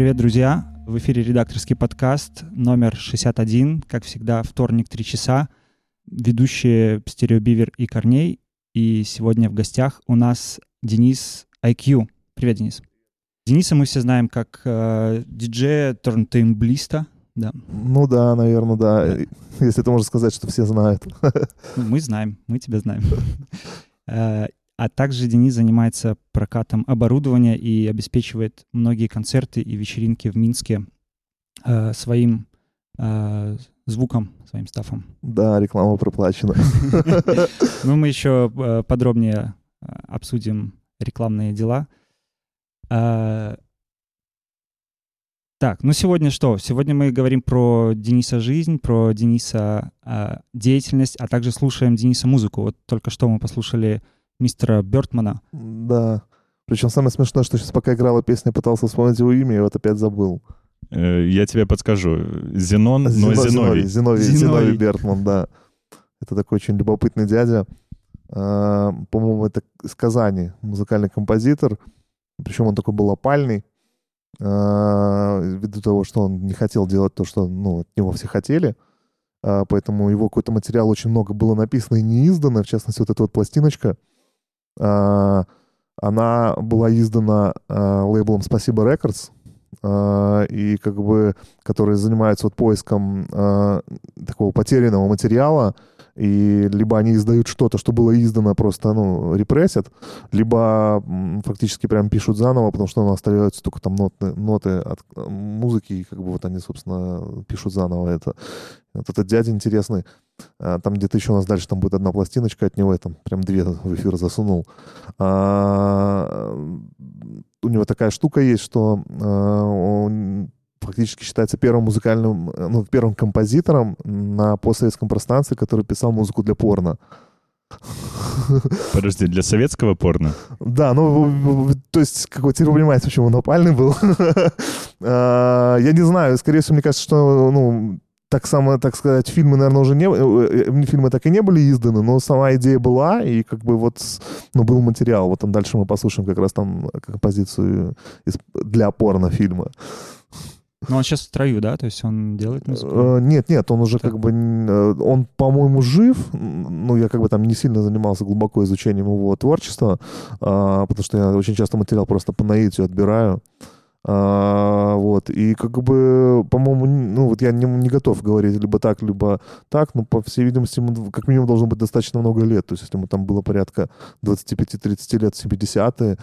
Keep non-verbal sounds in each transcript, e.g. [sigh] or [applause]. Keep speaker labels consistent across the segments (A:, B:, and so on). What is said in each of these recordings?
A: Привет, друзья! В эфире редакторский подкаст номер 61. Как всегда, вторник, 3 часа. Ведущие Стереобивер и Корней. И сегодня в гостях у нас Денис IQ. Привет, Денис. Дениса мы все знаем как э, диджея, турнтеймблиста. Да.
B: Ну да, наверное, да. да. Если это можно сказать, что все знают.
A: Ну, мы знаем, мы тебя знаем. [laughs] Э, а также Денис занимается прокатом оборудования и обеспечивает многие концерты и вечеринки в Минске э, своим э, звуком, своим стафом.
B: Да, реклама проплачена. [laughs]
A: Ну, мы еще э, подробнее э, обсудим рекламные дела. Э, так, ну сегодня что? Сегодня мы говорим про Дениса жизнь, про Дениса деятельность, а также слушаем Дениса музыку. Вот только что мы послушали мистера Бертмана.
B: Да. Причем самое смешное, что сейчас пока играла песня, пытался вспомнить его имя, и вот опять забыл.
C: Э, я тебе подскажу. Зенон, но
B: Зино,
C: Зиновий.
B: Зиновий, Зиновий. Зиновий Бертман, да. Это такой очень любопытный дядя. А, по-моему, это из Казани, музыкальный композитор. Причем он такой был опальный. а, ввиду того, что он не хотел делать то, что ну, от него все хотели. А, поэтому его какой-то материал очень много было написано и не издано. В частности, вот эта вот пластиночка, она была издана а, лейблом «Спасибо Рекордс», а, и как бы, которые занимаются вот поиском а, такого потерянного материала, и либо они издают что-то, что было издано, просто, ну, репрессят, либо фактически прям пишут заново, потому что ну, остаются только там ноты, ноты от музыки, и как бы вот они, собственно, пишут заново это. Вот этот дядя интересный, а, там где-то еще у нас дальше там будет одна пластиночка от него, я там прям две [laughs] в эфир засунул. А, у него такая штука есть, что а, он фактически считается первым музыкальным, ну, первым композитором на постсоветском пространстве, который писал музыку для порно.
C: Подожди, для советского порно?
B: Да, ну, то есть, как вы теперь понимаете, почему он опальный был. [laughs] Я не знаю, скорее всего, мне кажется, что, ну, так само, так сказать, фильмы, наверное, уже не... Э, э, фильмы так и не были изданы, но сама идея была, и как бы вот, ну, был материал. Вот там дальше мы послушаем как раз там композицию для порно-фильма.
A: Но он сейчас в строю, да? То есть он делает музыку?
B: Э, нет, нет, он уже так. как бы... Он, по-моему, жив. Ну, я как бы там не сильно занимался глубоко изучением его творчества, а, потому что я очень часто материал просто по наитию отбираю. А, вот, и как бы, по-моему, ну вот я не, не готов говорить либо так, либо так, но по всей видимости, ему как минимум должно быть достаточно много лет. То есть, если ему там было порядка 25-30 лет, 70-е,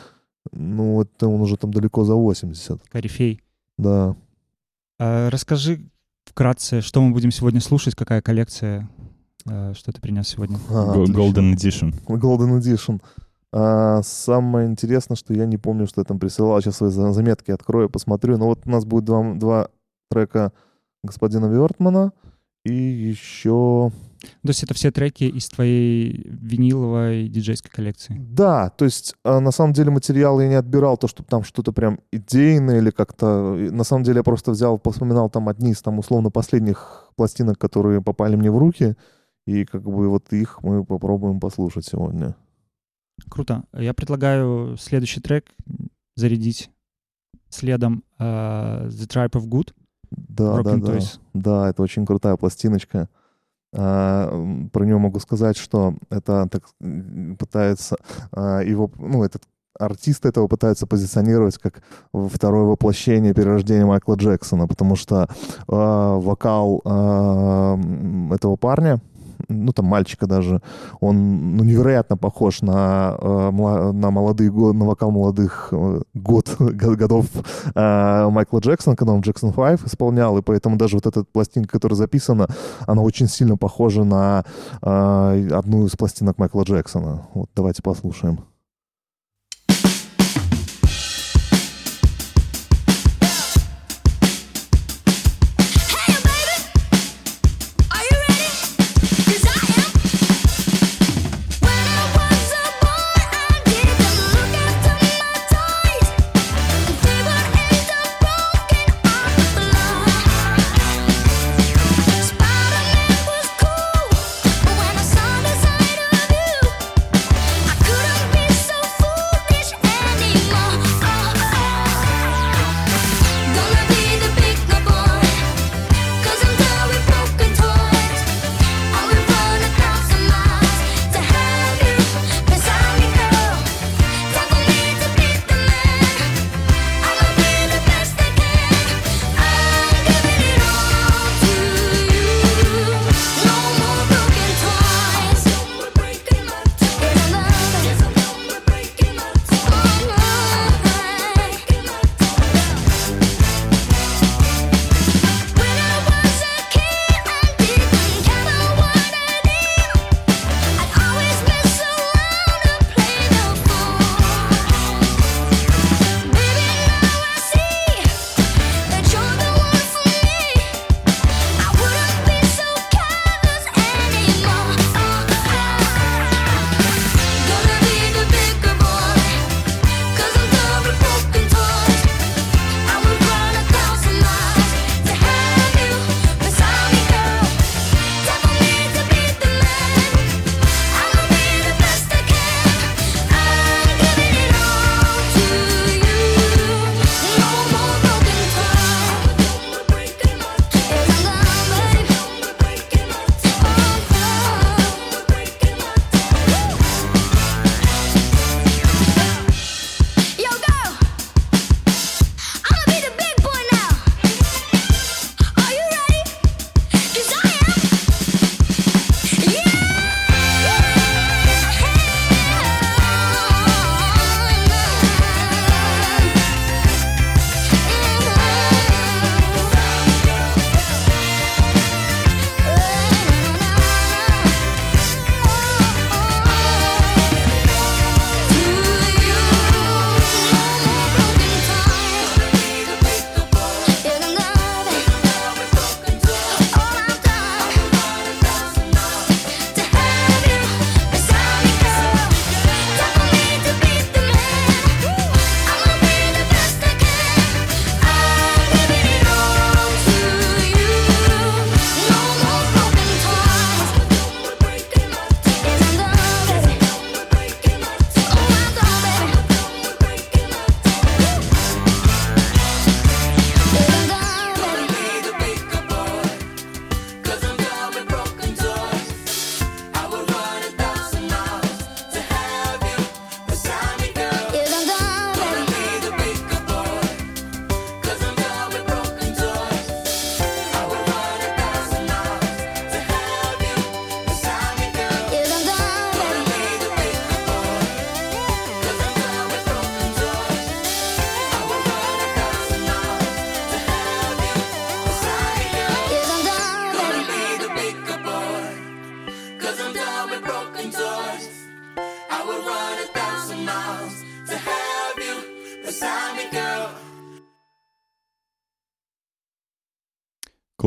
B: ну, это он уже там далеко за 80.
A: Корифей.
B: Да.
A: А, расскажи вкратце, что мы будем сегодня слушать, какая коллекция, а, что ты принес сегодня?
C: А, Golden Edition.
B: Golden Edition. А, самое интересное, что я не помню, что я там присылал. Сейчас свои заметки открою, посмотрю. Но вот у нас будет два, два трека господина Вертмана и еще...
A: То есть это все треки из твоей виниловой диджейской коллекции?
B: Да, то есть а, на самом деле материал я не отбирал, то, чтобы там что-то прям идейное или как-то... На самом деле я просто взял, вспоминал там одни из там условно последних пластинок, которые попали мне в руки, и как бы вот их мы попробуем послушать сегодня.
A: Круто. Я предлагаю следующий трек зарядить следом uh, The Tribe of Good.
B: Да, да, да. Да, это очень крутая пластиночка. Uh, про нее могу сказать, что это так пытается uh, его, ну, этот артист этого пытается позиционировать как второе воплощение перерождения Майкла Джексона, потому что э, вокал э, этого парня, ну там мальчика даже, он ну, невероятно похож на, э, на молодые на вокал молодых э, год, [laughs] годов э, Майкла Джексона, когда он Джексон 5 исполнял, и поэтому даже вот эта пластинка, которая записана, она очень сильно похожа на одну из пластинок Майкла Джексона. Вот давайте послушаем.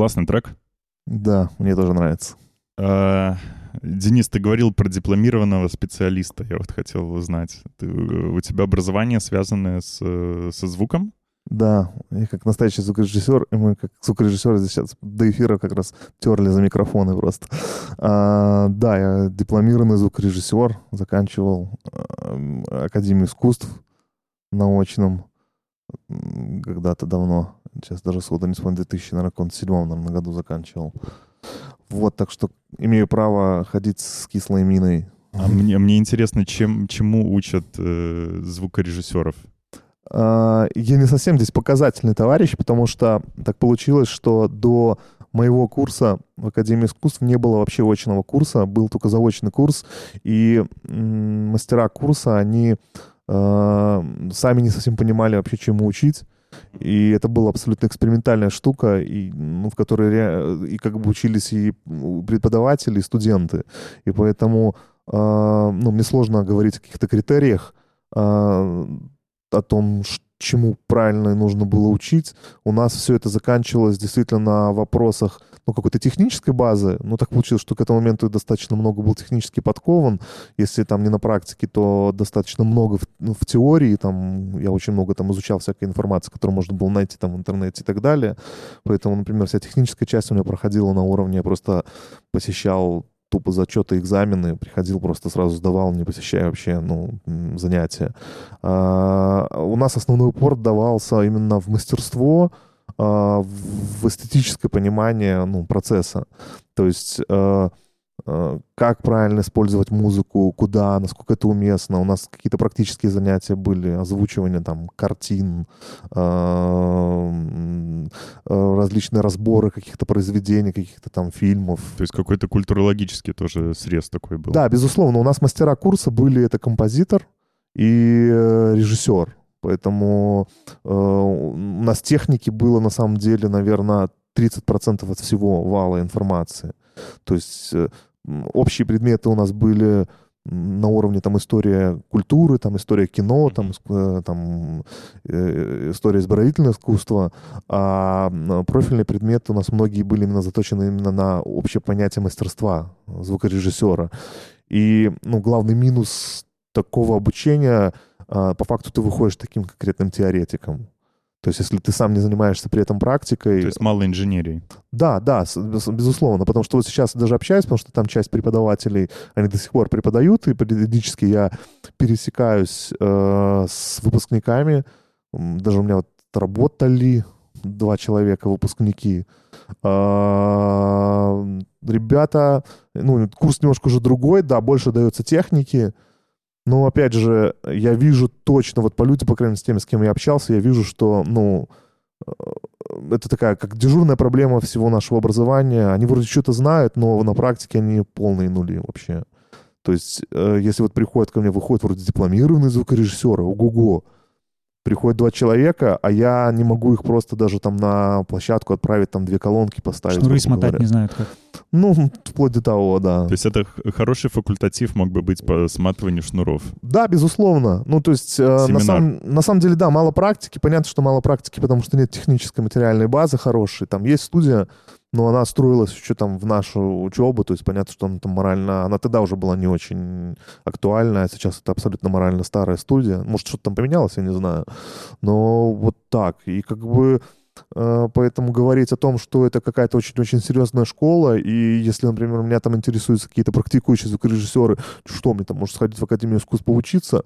C: Классный трек.
B: Да, мне тоже нравится.
C: А, Денис, ты говорил про дипломированного специалиста. Я вот хотел узнать. Ты, у тебя образование связанное с, со звуком?
B: Да, я как настоящий звукорежиссер, и мы как звукорежиссеры здесь сейчас до эфира как раз терли за микрофоны просто. А, да, я дипломированный звукорежиссер, заканчивал а, Академию искусств на очном когда-то давно. Сейчас даже сходу не вспомню, в 2007 наверное, году заканчивал. Вот, так что имею право ходить с кислой миной.
C: А мне, мне интересно, чем, чему учат э, звукорежиссеров?
B: А, я не совсем здесь показательный товарищ, потому что так получилось, что до моего курса в Академии искусств не было вообще очного курса, был только заочный курс, и мастера курса, они э, сами не совсем понимали вообще, чему учить. И это была абсолютно экспериментальная штука, и, ну, в которой и как бы учились и преподаватели, и студенты. И поэтому э, ну, мне сложно говорить о каких-то критериях, э, о том, чему правильно нужно было учить. У нас все это заканчивалось действительно на вопросах ну, какой-то технической базы. Ну, так получилось, что к этому моменту достаточно много был технически подкован. Если там не на практике, то достаточно много в, ну, в теории. Там я очень много там изучал всякой информации, которую можно было найти там в интернете и так далее. Поэтому, например, вся техническая часть у меня проходила на уровне, я просто посещал тупо зачеты, экзамены, приходил, просто сразу сдавал, не посещая вообще, ну, занятия. А, у нас основной упор давался именно в мастерство, а, в эстетическое понимание, ну, процесса. То есть а, как правильно использовать музыку, куда, насколько это уместно. У нас какие-то практические занятия были, озвучивание там картин, э, э, различные разборы каких-то произведений, каких-то там фильмов.
C: То есть какой-то культурологический тоже срез такой был.
B: Да, безусловно. У нас мастера курса были это композитор и режиссер. Поэтому э, у нас техники было на самом деле, наверное, 30% от всего вала информации. То есть общие предметы у нас были на уровне там история культуры, там история кино, там, э, там э, история изобразительного искусства, а профильные предметы у нас многие были именно заточены именно на общее понятие мастерства звукорежиссера. И ну, главный минус такого обучения, а, по факту ты выходишь таким конкретным теоретиком. То есть, если ты сам не занимаешься при этом практикой...
C: То есть мало инженерии.
B: Да, да, безусловно. Потому что вот сейчас даже общаюсь, потому что там часть преподавателей, они до сих пор преподают, и периодически я пересекаюсь э, с выпускниками. Даже у меня вот работали два человека, выпускники. Э, ребята, ну, курс немножко уже другой, да, больше дается техники, но, опять же, я вижу точно, вот по людям, по крайней мере, с теми, с кем я общался, я вижу, что, ну, э, это такая, как дежурная проблема всего нашего образования. Они вроде что-то знают, но на практике они полные нули вообще. То есть, э, если вот приходят ко мне, выходят вроде дипломированные звукорежиссеры, ого-го, приходят два человека, а я не могу их просто даже там на площадку отправить, там две колонки поставить.
A: Шнуры смотать говоря. не знают как.
B: Ну, вплоть до того, да.
C: То есть это хороший факультатив мог бы быть по сматыванию шнуров?
B: Да, безусловно. Ну, то есть э, на, самом, на самом деле, да, мало практики. Понятно, что мало практики, потому что нет технической материальной базы хорошей. Там есть студия, но она строилась еще там в нашу учебу, то есть понятно, что она там морально... Она тогда уже была не очень актуальна, а сейчас это абсолютно морально старая студия. Может, что-то там поменялось, я не знаю. Но вот так. И как бы... Э, поэтому говорить о том, что это какая-то очень-очень серьезная школа, и если, например, меня там интересуются какие-то практикующие звукорежиссеры, что мне там, может, сходить в Академию искусств поучиться,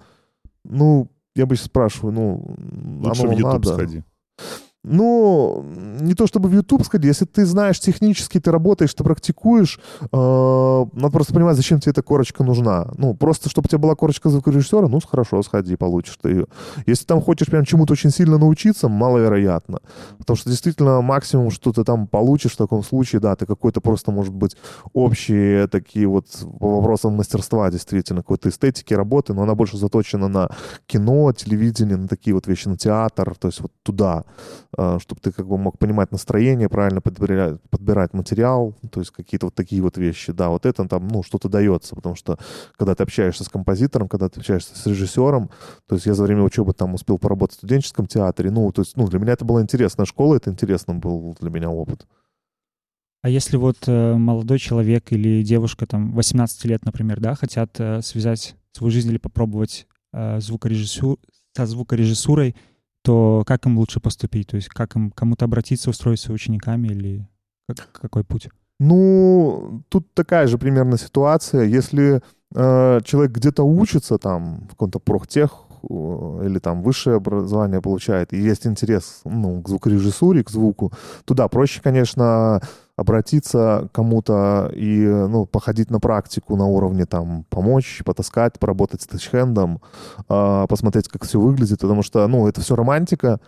B: ну, я бы сейчас спрашиваю, ну,
C: Лучше
B: оно
C: в YouTube
B: надо.
C: сходи.
B: Ну, не то чтобы в YouTube сходи, если ты знаешь технически, ты работаешь, ты практикуешь, э, надо просто понимать, зачем тебе эта корочка нужна. Ну, просто, чтобы у тебя была корочка звукорежиссера, ну, хорошо, сходи, получишь ты ее. Если там хочешь прям чему-то очень сильно научиться, маловероятно. Потому что действительно максимум, что ты там получишь в таком случае, да, ты какой-то просто, может быть, общие такие вот по вопросам мастерства, действительно, какой-то эстетики работы, но она больше заточена на кино, телевидение, на такие вот вещи, на театр, то есть вот туда чтобы ты как бы мог понимать настроение, правильно подбирать, подбирать материал, то есть какие-то вот такие вот вещи. Да, вот это там, ну, что-то дается, потому что когда ты общаешься с композитором, когда ты общаешься с режиссером, то есть я за время учебы там успел поработать в студенческом театре, ну, то есть, ну, для меня это была интересная школа, это интересный был для меня опыт.
A: А если вот э, молодой человек или девушка, там, 18 лет, например, да, хотят э, связать свою жизнь или попробовать э, звукорежиссур, со звукорежиссурой, то как им лучше поступить? То есть как им кому-то обратиться, устроиться учениками или как, какой путь?
B: Ну, тут такая же примерно ситуация. Если э, человек где-то учится там в каком-то профтех или там высшее образование получает, и есть интерес ну, к звукорежиссуре, к звуку, туда проще, конечно, обратиться к кому-то и ну, походить на практику на уровне там помочь, потаскать, поработать с тачхендом, э, посмотреть, как все выглядит, потому что, ну, это все романтика,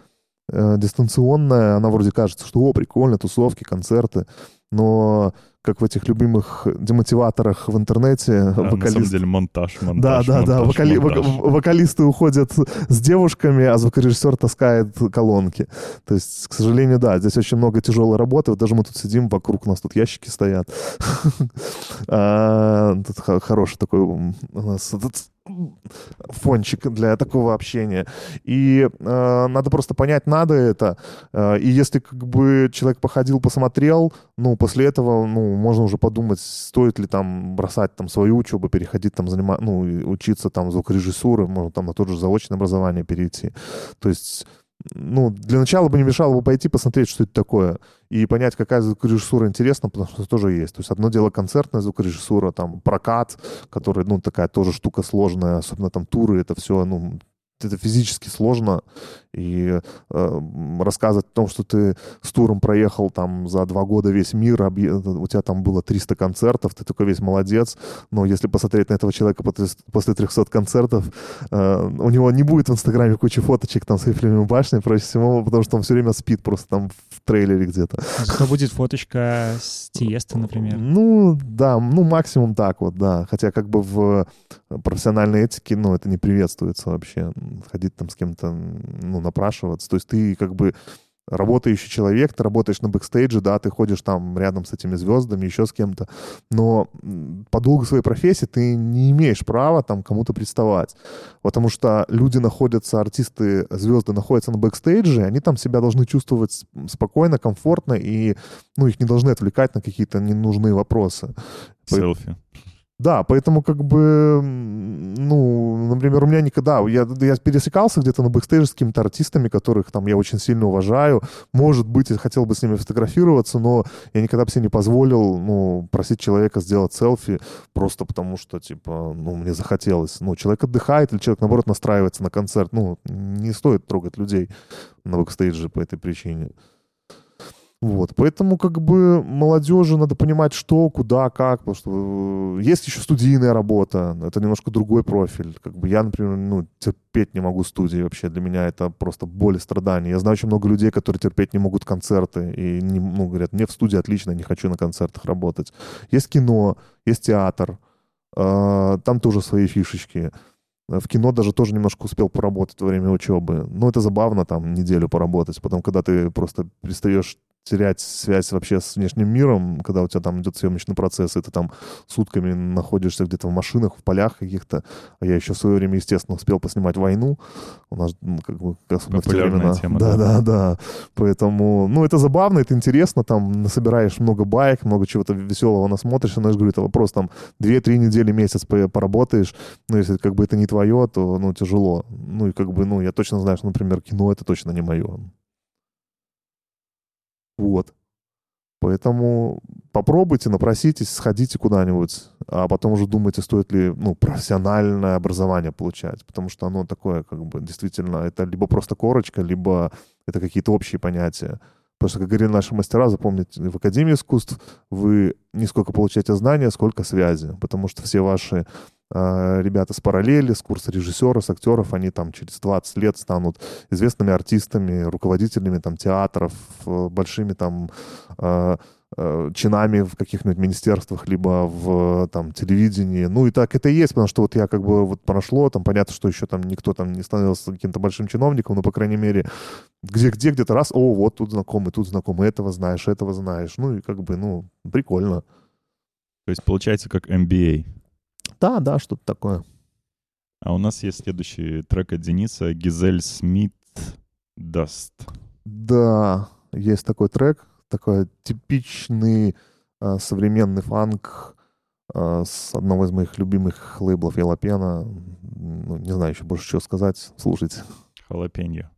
B: э, дистанционная, она вроде кажется, что, о, прикольно, тусовки, концерты, но как в этих любимых демотиваторах в интернете.
C: Да, вокалист... На самом деле монтаж, монтаж,
B: Да, да,
C: монтаж,
B: да. Вокали...
C: монтаж.
B: Вокалисты уходят с девушками, а звукорежиссер таскает колонки. То есть, к сожалению, да, здесь очень много тяжелой работы. Вот даже мы тут сидим, вокруг нас тут ящики стоят. [laughs] А, тут хороший такой у нас фончик для такого общения. И э, надо просто понять, надо это. Э, и если как бы человек походил, посмотрел, ну, после этого, ну, можно уже подумать, стоит ли там бросать там свою учебу, переходить там, занимать, ну, учиться там звукорежиссуры, можно там на тот же заочное образование перейти. То есть ну, для начала бы не мешало бы пойти посмотреть, что это такое, и понять, какая звукорежиссура интересна, потому что тоже есть. То есть одно дело концертная звукорежиссура, там, прокат, который, ну, такая тоже штука сложная, особенно там туры, это все, ну, это физически сложно, и э, рассказывать о том, что ты с туром проехал там за два года весь мир, объ... у тебя там было 300 концертов, ты такой весь молодец, но если посмотреть на этого человека после 300 концертов, э, у него не будет в Инстаграме кучи фоточек там с Эйфелевой башней, проще всего, потому что он все время спит просто там в трейлере где-то.
A: Зато будет фоточка с Тиеста, например.
B: Ну, да, ну максимум так вот, да, хотя как бы в профессиональной этике, ну, это не приветствуется вообще ходить там с кем-то, ну, напрашиваться. То есть ты как бы работающий человек, ты работаешь на бэкстейдже, да, ты ходишь там рядом с этими звездами, еще с кем-то, но по долгу своей профессии ты не имеешь права там кому-то приставать, потому что люди находятся, артисты, звезды находятся на бэкстейдже, они там себя должны чувствовать спокойно, комфортно, и, ну, их не должны отвлекать на какие-то ненужные вопросы.
C: Селфи.
B: Да, поэтому как бы, ну, например, у меня никогда, я, я пересекался где-то на бэкстейже с какими-то артистами, которых там я очень сильно уважаю, может быть, я хотел бы с ними фотографироваться, но я никогда бы себе не позволил, ну, просить человека сделать селфи просто потому что, типа, ну, мне захотелось. Ну, человек отдыхает или человек, наоборот, настраивается на концерт, ну, не стоит трогать людей на бэкстейдже по этой причине. Вот, поэтому как бы молодежи надо понимать, что, куда, как, потому что э, есть еще студийная работа, это немножко другой профиль. Как бы я, например, ну, терпеть не могу студии вообще, для меня это просто боль и страдания. Я знаю очень много людей, которые терпеть не могут концерты и не, ну, говорят, мне в студии отлично, не хочу на концертах работать. Есть кино, есть театр, э, там тоже свои фишечки. В кино даже тоже немножко успел поработать во время учебы. Ну, это забавно там неделю поработать. Потом, когда ты просто перестаешь терять связь вообще с внешним миром, когда у тебя там идет съемочный процесс, и ты там сутками находишься где-то в машинах, в полях каких-то. А я еще в свое время, естественно, успел поснимать войну. У нас, ну, как бы, особенно в те времена.
C: Тема,
B: да, да, да, да. Поэтому, ну, это забавно, это интересно, там насобираешь много байк, много чего-то веселого насмотришься, но я же говорю, это вопрос там 2-3 недели, месяц поработаешь, ну, если как бы это не твое, то, ну, тяжело. Ну, и как бы, ну, я точно знаю, что, например, кино это точно не мое. Вот. Поэтому попробуйте, напроситесь, сходите куда-нибудь, а потом уже думайте, стоит ли ну, профессиональное образование получать, потому что оно такое, как бы, действительно, это либо просто корочка, либо это какие-то общие понятия. Потому что, как говорили наши мастера, запомните, в Академии искусств вы не сколько получаете знания, сколько связи, потому что все ваши а, ребята с параллели, с курса режиссера, с актеров, они там через 20 лет станут известными артистами, руководителями там театров, э, большими там а, чинами в каких-нибудь министерствах, либо в там телевидении. Ну и так это и есть, потому что вот я как бы вот прошло, там понятно, что еще там никто там не становился каким-то большим чиновником, но, по крайней мере, где-где, где-то раз, о, вот тут знакомый, тут знакомый, этого знаешь, этого знаешь. Ну и как бы, ну, прикольно.
C: То есть получается как MBA.
B: Да, да, что-то такое.
C: А у нас есть следующий трек от Дениса «Gizelle Smith Dust».
B: Да, есть такой трек. Такой типичный э, современный фанк э, с одного из моих любимых лейблов Jalapeno. Ну, не знаю еще больше чего сказать. Слушайте.
C: Халапеньо.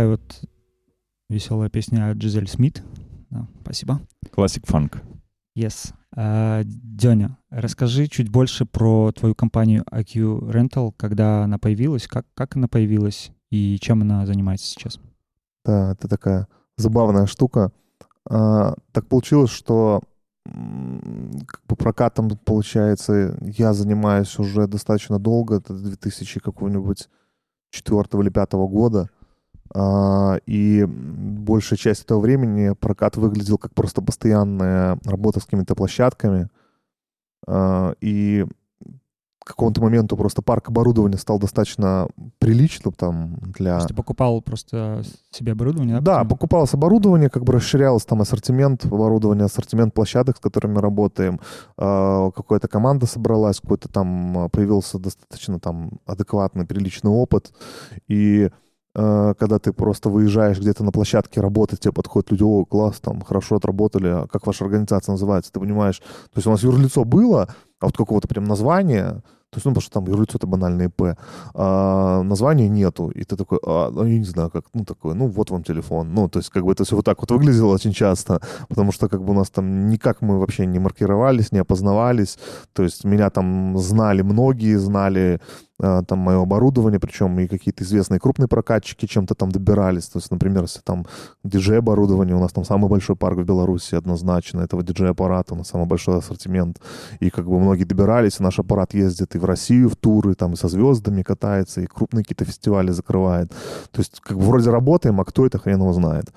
A: Такая вот веселая песня Джизель Смит. Да, спасибо.
C: Классик фанк.
A: Yes. Uh, Деня, расскажи чуть больше про твою компанию IQ Rental, когда она появилась, как, как она появилась и чем она занимается сейчас?
B: Да, это такая забавная штука. А, так получилось, что как бы прокатом, получается, я занимаюсь уже достаточно долго, это 2000 какого-нибудь четвертого или пятого года. А, и большая часть этого времени прокат выглядел как просто постоянная работа с какими-то площадками. А, и к какому-то моменту просто парк оборудования стал достаточно приличным там для... То
A: есть ты покупал просто себе оборудование?
B: Да, да покупалось оборудование, как бы расширялось там ассортимент оборудования, ассортимент площадок, с которыми работаем. Э, какая-то команда собралась, какой-то там появился достаточно там адекватный, приличный опыт. И когда ты просто выезжаешь где-то на площадке работать, тебе подходят люди, о, класс, там, хорошо отработали, а как ваша организация называется, ты понимаешь. То есть у нас юрлицо было, а вот какого-то прям названия, то есть, ну, потому что там юрлицо — это банальное ИП. А, названия нету. И ты такой, а, ну, я не знаю, как, ну, такой, ну, вот вам телефон. Ну, то есть, как бы это все вот так вот выглядело очень часто, потому что, как бы, у нас там никак мы вообще не маркировались, не опознавались. То есть, меня там знали многие, знали там мое оборудование, причем и какие-то известные крупные прокатчики чем-то там добирались. То есть, например, если там диджей-оборудование, у нас там самый большой парк в Беларуси однозначно, этого диджей-аппарата, у нас самый большой ассортимент. И как бы многие добирались, и наш аппарат ездит и в Россию в туры, там и со звездами катается, и крупные какие-то фестивали закрывает. То есть как бы вроде работаем, а кто это хрен его знает.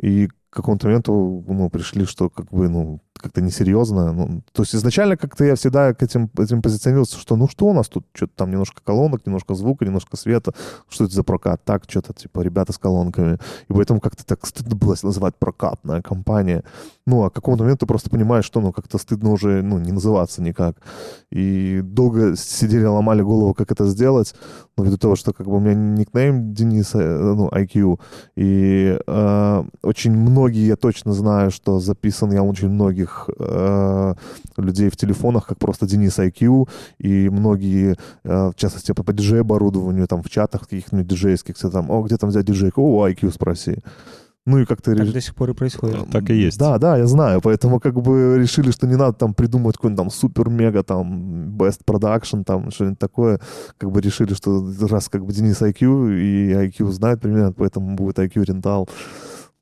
B: И к какому-то моменту ну, пришли, что как бы, ну, как-то несерьезно. Ну, то есть изначально как-то я всегда к этим, этим позиционировался, что ну что у нас тут, что-то там немножко колонок, немножко звука, немножко света, что это за прокат? Так, что-то типа ребята с колонками. И поэтому как-то так стыдно было называть прокатная компания. Ну, а к какому-то моменту просто понимаешь, что ну как-то стыдно уже ну, не называться никак. И долго сидели, ломали голову, как это сделать, но ввиду того, что как бы у меня никнейм Дениса, э, ну, IQ, и э, очень многие, я точно знаю, что записан я очень многих многих э, людей в телефонах, как просто Денис IQ, и многие, э, в частности, по диджей-оборудованию, там, в чатах каких-нибудь диджейских, все там, о, где там взять диджейку? О, IQ спроси. Ну и как-то...
A: Так до сих пор и происходит.
C: Так и есть.
B: Да, да, я знаю. Поэтому как бы решили, что не надо там придумать какой-нибудь там супер-мега там best production, там что-нибудь такое. Как бы решили, что раз как бы Денис IQ и IQ знает примерно, поэтому будет IQ Rental.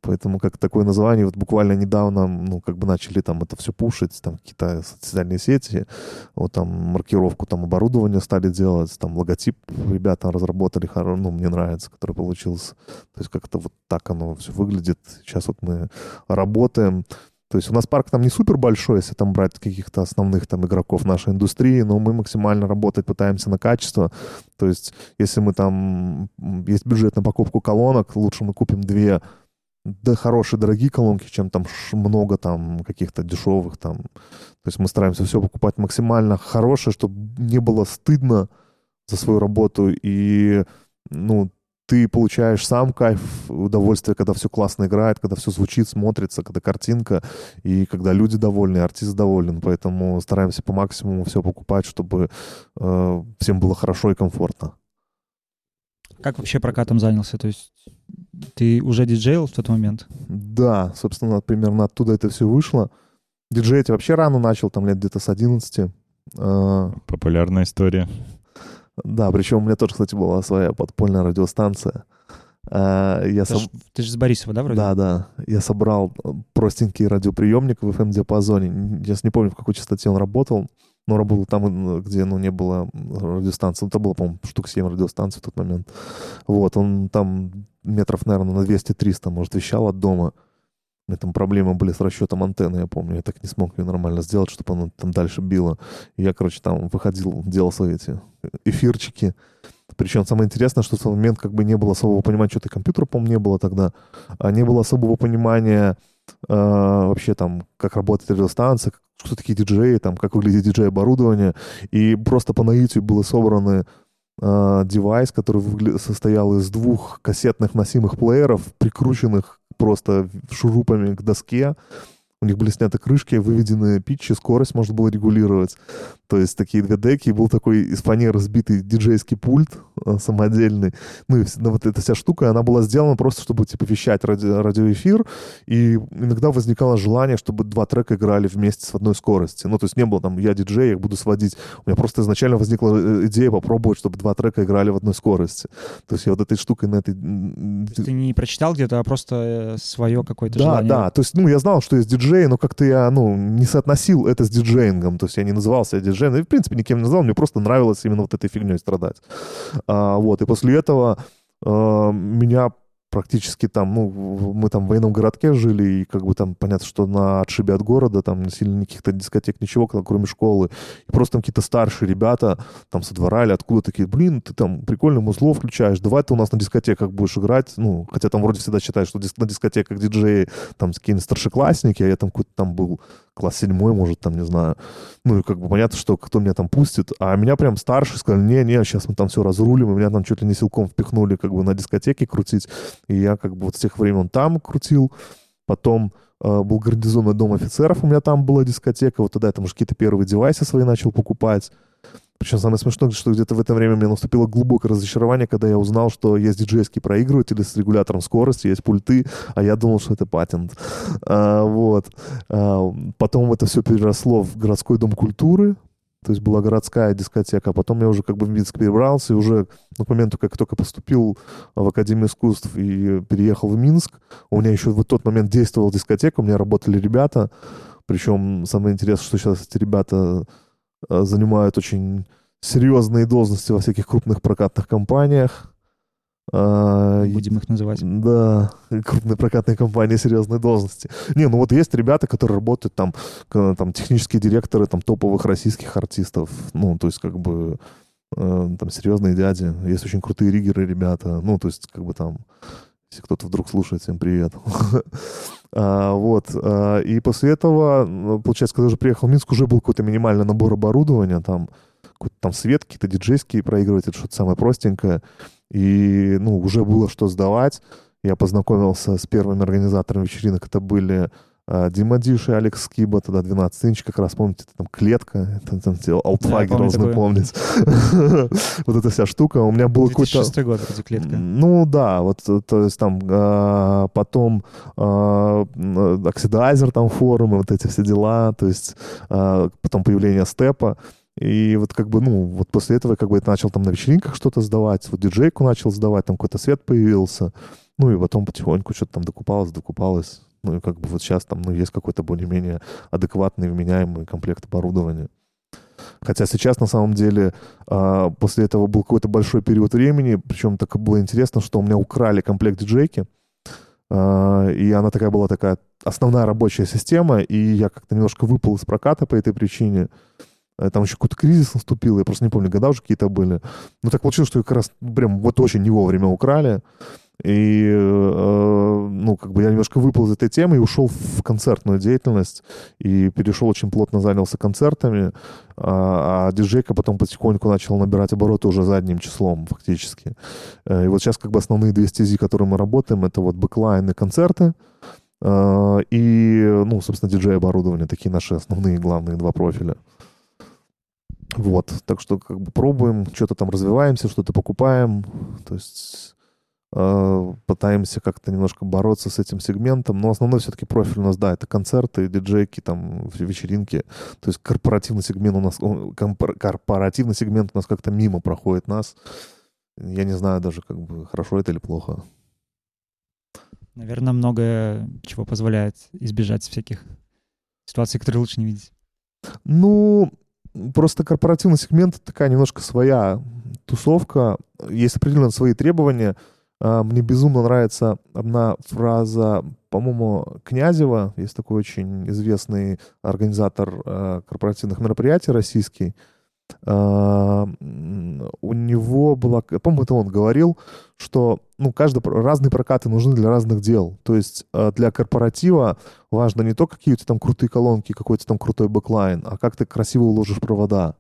B: Поэтому как такое название, вот буквально недавно, ну, как бы начали там это все пушить, там какие-то социальные сети, вот там маркировку там оборудования стали делать, там логотип ребята разработали, ну, мне нравится, который получился. То есть как-то вот так оно все выглядит. Сейчас вот мы работаем. То есть у нас парк там не супер большой, если там брать каких-то основных там игроков нашей индустрии, но мы максимально работать пытаемся на качество. То есть если мы там, есть бюджет на покупку колонок, лучше мы купим две да, хорошие, дорогие колонки, чем там много там каких-то дешевых там. То есть мы стараемся все покупать максимально хорошее, чтобы не было стыдно за свою работу. И, ну, ты получаешь сам кайф, удовольствие, когда все классно играет, когда все звучит, смотрится, когда картинка, и когда люди довольны, артист доволен. Поэтому стараемся по максимуму все покупать, чтобы э, всем было хорошо и комфортно.
A: Как вообще прокатом занялся? То есть ты уже диджейл в тот момент?
B: Да, собственно, примерно оттуда это все вышло. Диджеить вообще рано начал, там лет где-то с 11.
C: А, Популярная история.
B: Да, причем у меня тоже, кстати, была своя подпольная радиостанция. А, я
A: ты, соб... ж, ты же с Борисова, да, вроде?
B: Да, да. Я собрал простенький радиоприемник в FM-диапазоне. Я не помню, в какой частоте он работал но работал там, где, ну, не было радиостанции. Ну, это было, по-моему, штук 7 радиостанций в тот момент. Вот, он там метров, наверное, на 200-300, может, вещал от дома. У там проблемы были с расчетом антенны, я помню. Я так не смог ее нормально сделать, чтобы она там дальше била. И я, короче, там выходил, делал свои эти эфирчики. Причем самое интересное, что в тот момент как бы не было особого понимания, что-то компьютера, по-моему, не было тогда. А не было особого понимания э, вообще там, как работает радиостанция, что такие диджеи, там, как выглядит диджей-оборудование. И просто по наитию было собраны э, девайс, который состоял из двух кассетных носимых плееров, прикрученных просто шурупами к доске. У них были сняты крышки, выведены питчи, скорость можно было регулировать. То есть такие две деки. Был такой из фанеры разбитый диджейский пульт э, самодельный. Ну и ну, вот эта вся штука, она была сделана просто, чтобы типа вещать ради, радиоэфир. И иногда возникало желание, чтобы два трека играли вместе с одной скорости. Ну то есть не было там, я диджей, я буду сводить. У меня просто изначально возникла э, идея попробовать, чтобы два трека играли в одной скорости. То есть я вот этой штукой на этой...
A: Ты не прочитал где-то, а просто э, свое какое-то
B: да,
A: желание?
B: Да, да. То есть, ну, я знал, что есть диджей, но как-то я, ну, не соотносил это с диджеингом, то есть я не называл себя диджеем, и, в принципе, никем не назвал, мне просто нравилось именно вот этой фигней страдать. А, вот, и после этого а, меня практически там, ну, мы там в военном городке жили, и как бы там понятно, что на отшибе от города, там сильно никаких-то дискотек, ничего, кроме школы. И просто там какие-то старшие ребята там со двора или откуда такие, блин, ты там прикольно музло включаешь, давай ты у нас на дискотеках будешь играть. Ну, хотя там вроде всегда считают, что на дискотеках диджеи там какие-нибудь старшеклассники, а я там какой-то там был класс седьмой, может, там, не знаю. Ну, и как бы понятно, что кто меня там пустит. А меня прям старший сказали, не-не, сейчас мы там все разрулим, и меня там чуть ли не силком впихнули как бы на дискотеке крутить. И я как бы вот с тех времен там крутил. Потом э, был гарнизонный дом офицеров, у меня там была дискотека. Вот тогда я там уже какие-то первые девайсы свои начал покупать. Причем самое смешное, что где-то в это время мне наступило глубокое разочарование, когда я узнал, что есть диджейские проигрыватели с регулятором скорости, есть пульты, а я думал, что это патент. А, вот. А, потом это все переросло в городской дом культуры, то есть была городская дискотека, а потом я уже как бы в Минск перебрался, и уже к моменту, как только поступил в Академию искусств и переехал в Минск, у меня еще в тот момент действовала дискотека, у меня работали ребята, причем самое интересное, что сейчас эти ребята занимают очень серьезные должности во всяких крупных прокатных компаниях.
A: А, Будем их называть.
B: Да, крупные прокатные компании, серьезные должности. Не, ну вот есть ребята, которые работают там, там технические директоры там топовых российских артистов. Ну, то есть как бы э, там серьезные дяди. Есть очень крутые риггеры ребята. Ну, то есть как бы там если кто-то вдруг слушает, всем привет. [laughs] а, вот. А, и после этого, ну, получается, когда уже приехал в Минск, уже был какой-то минимальный набор оборудования, там какой-то там свет, какие-то диджейские проигрыватели, что-то самое простенькое. И, ну, уже было что сдавать. Я познакомился с первыми организаторами вечеринок. Это были Дима Диш и Алекс Скиба, тогда 12 инч, как раз, помните, там клетка, там, там Алтфаги да, должны такое. помнить. [laughs] вот эта вся штука. У меня был какой-то...
A: 2006 год, вроде клетка.
B: Ну, да, вот, то есть там а, потом Оксидайзер, там форумы, вот эти все дела, то есть потом появление степа. И вот как бы, ну, вот после этого как бы я начал там на вечеринках что-то сдавать, вот диджейку начал сдавать, там какой-то свет появился. Ну и потом потихоньку что-то там докупалось, докупалось. Ну и как бы вот сейчас там ну, есть какой-то более-менее адекватный, вменяемый комплект оборудования. Хотя сейчас, на самом деле, э, после этого был какой-то большой период времени, причем так было интересно, что у меня украли комплект диджейки, э, и она такая была такая основная рабочая система, и я как-то немножко выпал из проката по этой причине. Э, там еще какой-то кризис наступил, я просто не помню, года уже какие-то были. Ну, так получилось, что как раз прям вот очень не вовремя украли. И, э, ну, как бы я немножко выпал из этой темы и ушел в концертную деятельность. И перешел, очень плотно занялся концертами. А, а диджейка потом потихоньку начал набирать обороты уже задним числом, фактически. Э, и вот сейчас как бы основные две стези, которые мы работаем, это вот бэклайн и концерты. Э, и, ну, собственно, диджей-оборудование. Такие наши основные главные два профиля. Вот, так что как бы пробуем, что-то там развиваемся, что-то покупаем. То есть пытаемся как-то немножко бороться с этим сегментом, но основной все-таки профиль у нас, да, это концерты, диджейки, там, вечеринки, то есть корпоративный сегмент у нас, корпоративный сегмент у нас как-то мимо проходит нас. Я не знаю даже, как бы, хорошо это или плохо.
A: Наверное, многое чего позволяет избежать всяких ситуаций, которые лучше не видеть.
B: Ну, просто корпоративный сегмент такая немножко своя тусовка, есть определенно свои требования — мне безумно нравится одна фраза, по-моему, Князева, есть такой очень известный организатор э, корпоративных мероприятий российский. Э, у него была, по-моему, это он говорил, что ну, каждый, разные прокаты нужны для разных дел. То есть э, для корпоратива важно не то, какие у тебя там крутые колонки, какой-то там крутой бэклайн, а как ты красиво уложишь провода.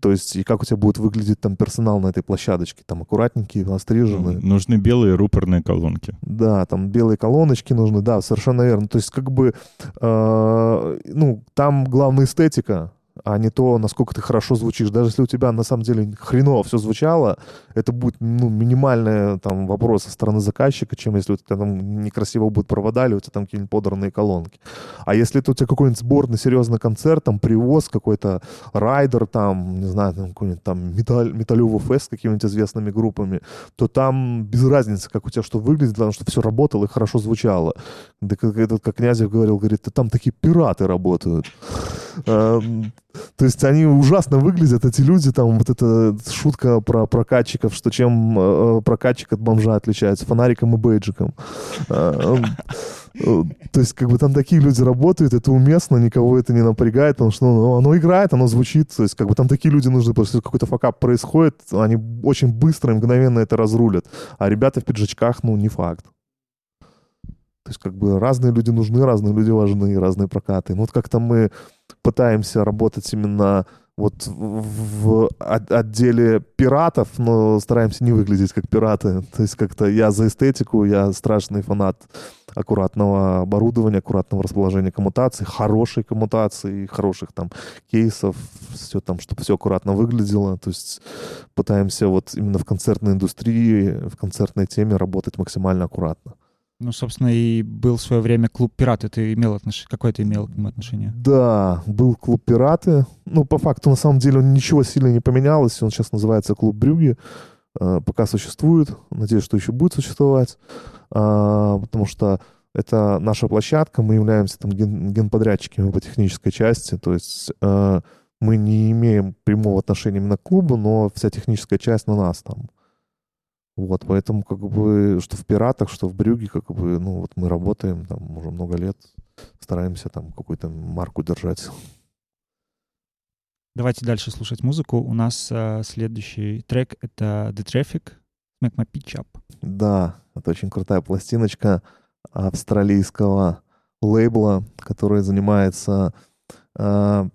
B: То есть, и как у тебя будет выглядеть там персонал на этой площадочке? Там аккуратненькие, остриженные.
C: Ну, нужны белые рупорные колонки.
B: Да, там белые колоночки нужны, да, совершенно верно. То есть, как бы, э, ну, там главная эстетика, а не то, насколько ты хорошо звучишь. Даже если у тебя на самом деле хреново все звучало, это будет ну, минимальный там, вопрос со стороны заказчика, чем если у тебя там некрасиво будут провода или у тебя там какие-нибудь подранные колонки. А если это у тебя какой-нибудь сборный серьезный концерт, там привоз какой-то райдер, там, не знаю, там какой-нибудь там металл, металлевый фест с какими-нибудь известными группами, то там без разницы, как у тебя что выглядит, главное, чтобы все работало и хорошо звучало. Да как, этот, как Князев говорил, говорит, там такие пираты работают. Эм, то есть они ужасно выглядят, эти люди, там вот эта шутка про прокатчиков, что чем э, прокатчик от бомжа отличается, фонариком и бейджиком. Э, э, то есть как бы там такие люди работают, это уместно, никого это не напрягает, потому что ну, оно играет, оно звучит, то есть как бы там такие люди нужны, потому что какой-то факап происходит, они очень быстро и мгновенно это разрулят, а ребята в пиджачках, ну, не факт. То есть как бы разные люди нужны, разные люди важны, разные прокаты. Ну вот как-то мы пытаемся работать именно вот в отделе пиратов, но стараемся не выглядеть как пираты. То есть как-то я за эстетику, я страшный фанат аккуратного оборудования, аккуратного расположения коммутаций, хорошей коммутации, хороших там кейсов, все там, чтобы все аккуратно выглядело. То есть пытаемся вот именно в концертной индустрии, в концертной теме работать максимально аккуратно.
A: Ну, собственно, и был в свое время клуб «Пираты». Ты имел отношение? Какое ты имел к нему отношение?
B: Да, был клуб «Пираты». Ну, по факту, на самом деле, ничего сильно не поменялось. Он сейчас называется клуб «Брюги». А, пока существует. Надеюсь, что еще будет существовать. А, потому что это наша площадка. Мы являемся там ген генподрядчиками по технической части. То есть а, мы не имеем прямого отношения именно к клубу, но вся техническая часть на нас там. Вот, поэтому как бы, что в «Пиратах», что в «Брюге», как бы, ну, вот мы работаем там уже много лет, стараемся там какую-то марку держать.
A: Давайте дальше слушать музыку. У нас э, следующий трек — это «The Traffic», «Make My Pitch Up».
B: Да, это очень крутая пластиночка австралийского лейбла, который занимается э,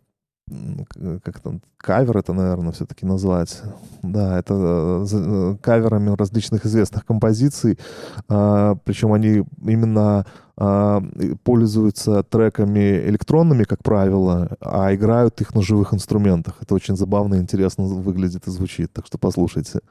B: как там, кавер это, наверное, все-таки назвать. Да, это э, э, каверами различных известных композиций, а, причем они именно а, пользуются треками электронными, как правило, а играют их на живых инструментах. Это очень забавно и интересно выглядит и звучит, так что послушайте.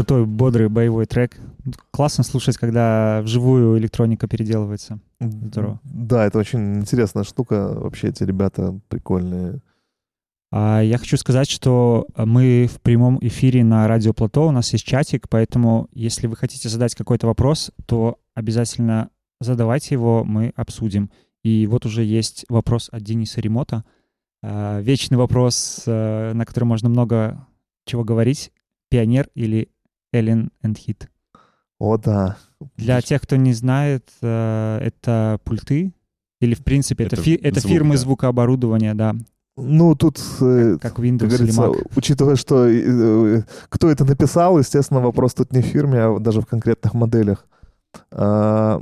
A: Крутой, бодрый боевой трек. Классно слушать, когда вживую электроника переделывается. Здорово.
B: Да, это очень интересная штука. Вообще эти ребята прикольные.
A: А я хочу сказать, что мы в прямом эфире на Радио Плато, у нас есть чатик, поэтому если вы хотите задать какой-то вопрос, то обязательно задавайте его, мы обсудим. И вот уже есть вопрос от Дениса Ремота. А, вечный вопрос, э, на который можно много чего говорить. Пионер или Эллен энд Хит?
B: О, да.
A: Для тех, кто не знает, э, это пульты или, в принципе, это, это, фи- это звук, фирмы да. звукооборудования, да.
B: Ну, тут,
A: э, как, как Windows как или Mac.
B: учитывая, что кто это написал, естественно, вопрос тут не в фирме, а даже в конкретных моделях. А,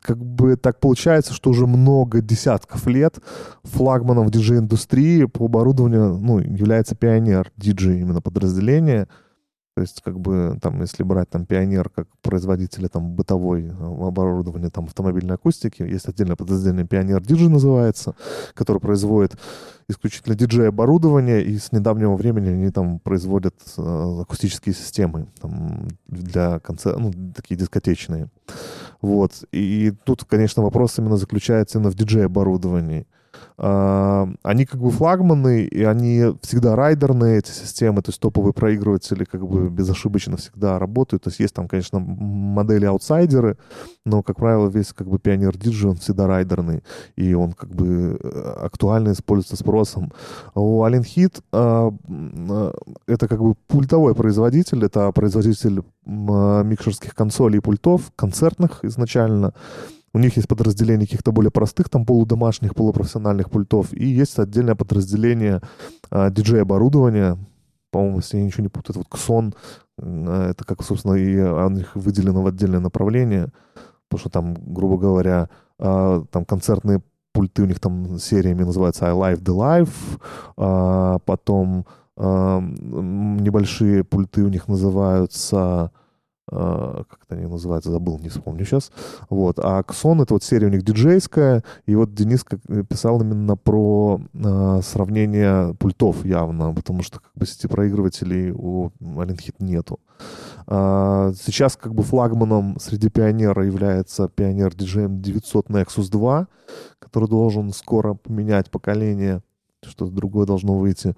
B: как бы так получается, что уже много десятков лет флагманом в диджей-индустрии по оборудованию ну, является Пионер диджей именно подразделение — то есть, как бы, там, если брать там Пионер как производителя там бытовой э, оборудования, там, автомобильной акустики, есть отдельное подразделение Пионер Диджи называется, который производит исключительно диджей-оборудование, и с недавнего времени они там производят э, акустические системы там, для концерта, ну, такие дискотечные. Вот. И тут, конечно, вопрос именно заключается именно в диджей-оборудовании. А, они как бы флагманы, и они всегда райдерные, эти системы, то есть топовые проигрыватели как бы безошибочно всегда работают. То есть есть там, конечно, модели-аутсайдеры, но, как правило, весь как бы пионер диджи, он всегда райдерный, и он как бы э, актуально используется спросом. У Allen Hit а, а, это как бы пультовой производитель, это производитель микшерских консолей и пультов, концертных изначально, у них есть подразделение каких-то более простых, там, полудомашних, полупрофессиональных пультов, и есть отдельное подразделение а, диджей-оборудования, по-моему, если я ничего не путаю, это вот Ксон, а, это как, собственно, и у них выделено в отдельное направление, потому что там, грубо говоря, а, там концертные пульты у них там сериями называются I Live the Life, потом небольшие пульты у них называются как это они называются, забыл, не вспомню сейчас. Вот. А Ксон — это вот серия у них диджейская, и вот Денис э, писал именно про э, сравнение пультов явно, потому что как бы сети-проигрывателей у Alinhit нету. А, сейчас как бы флагманом среди пионера является пионер DJM 900 Nexus 2, который должен скоро поменять поколение что-то другое должно выйти.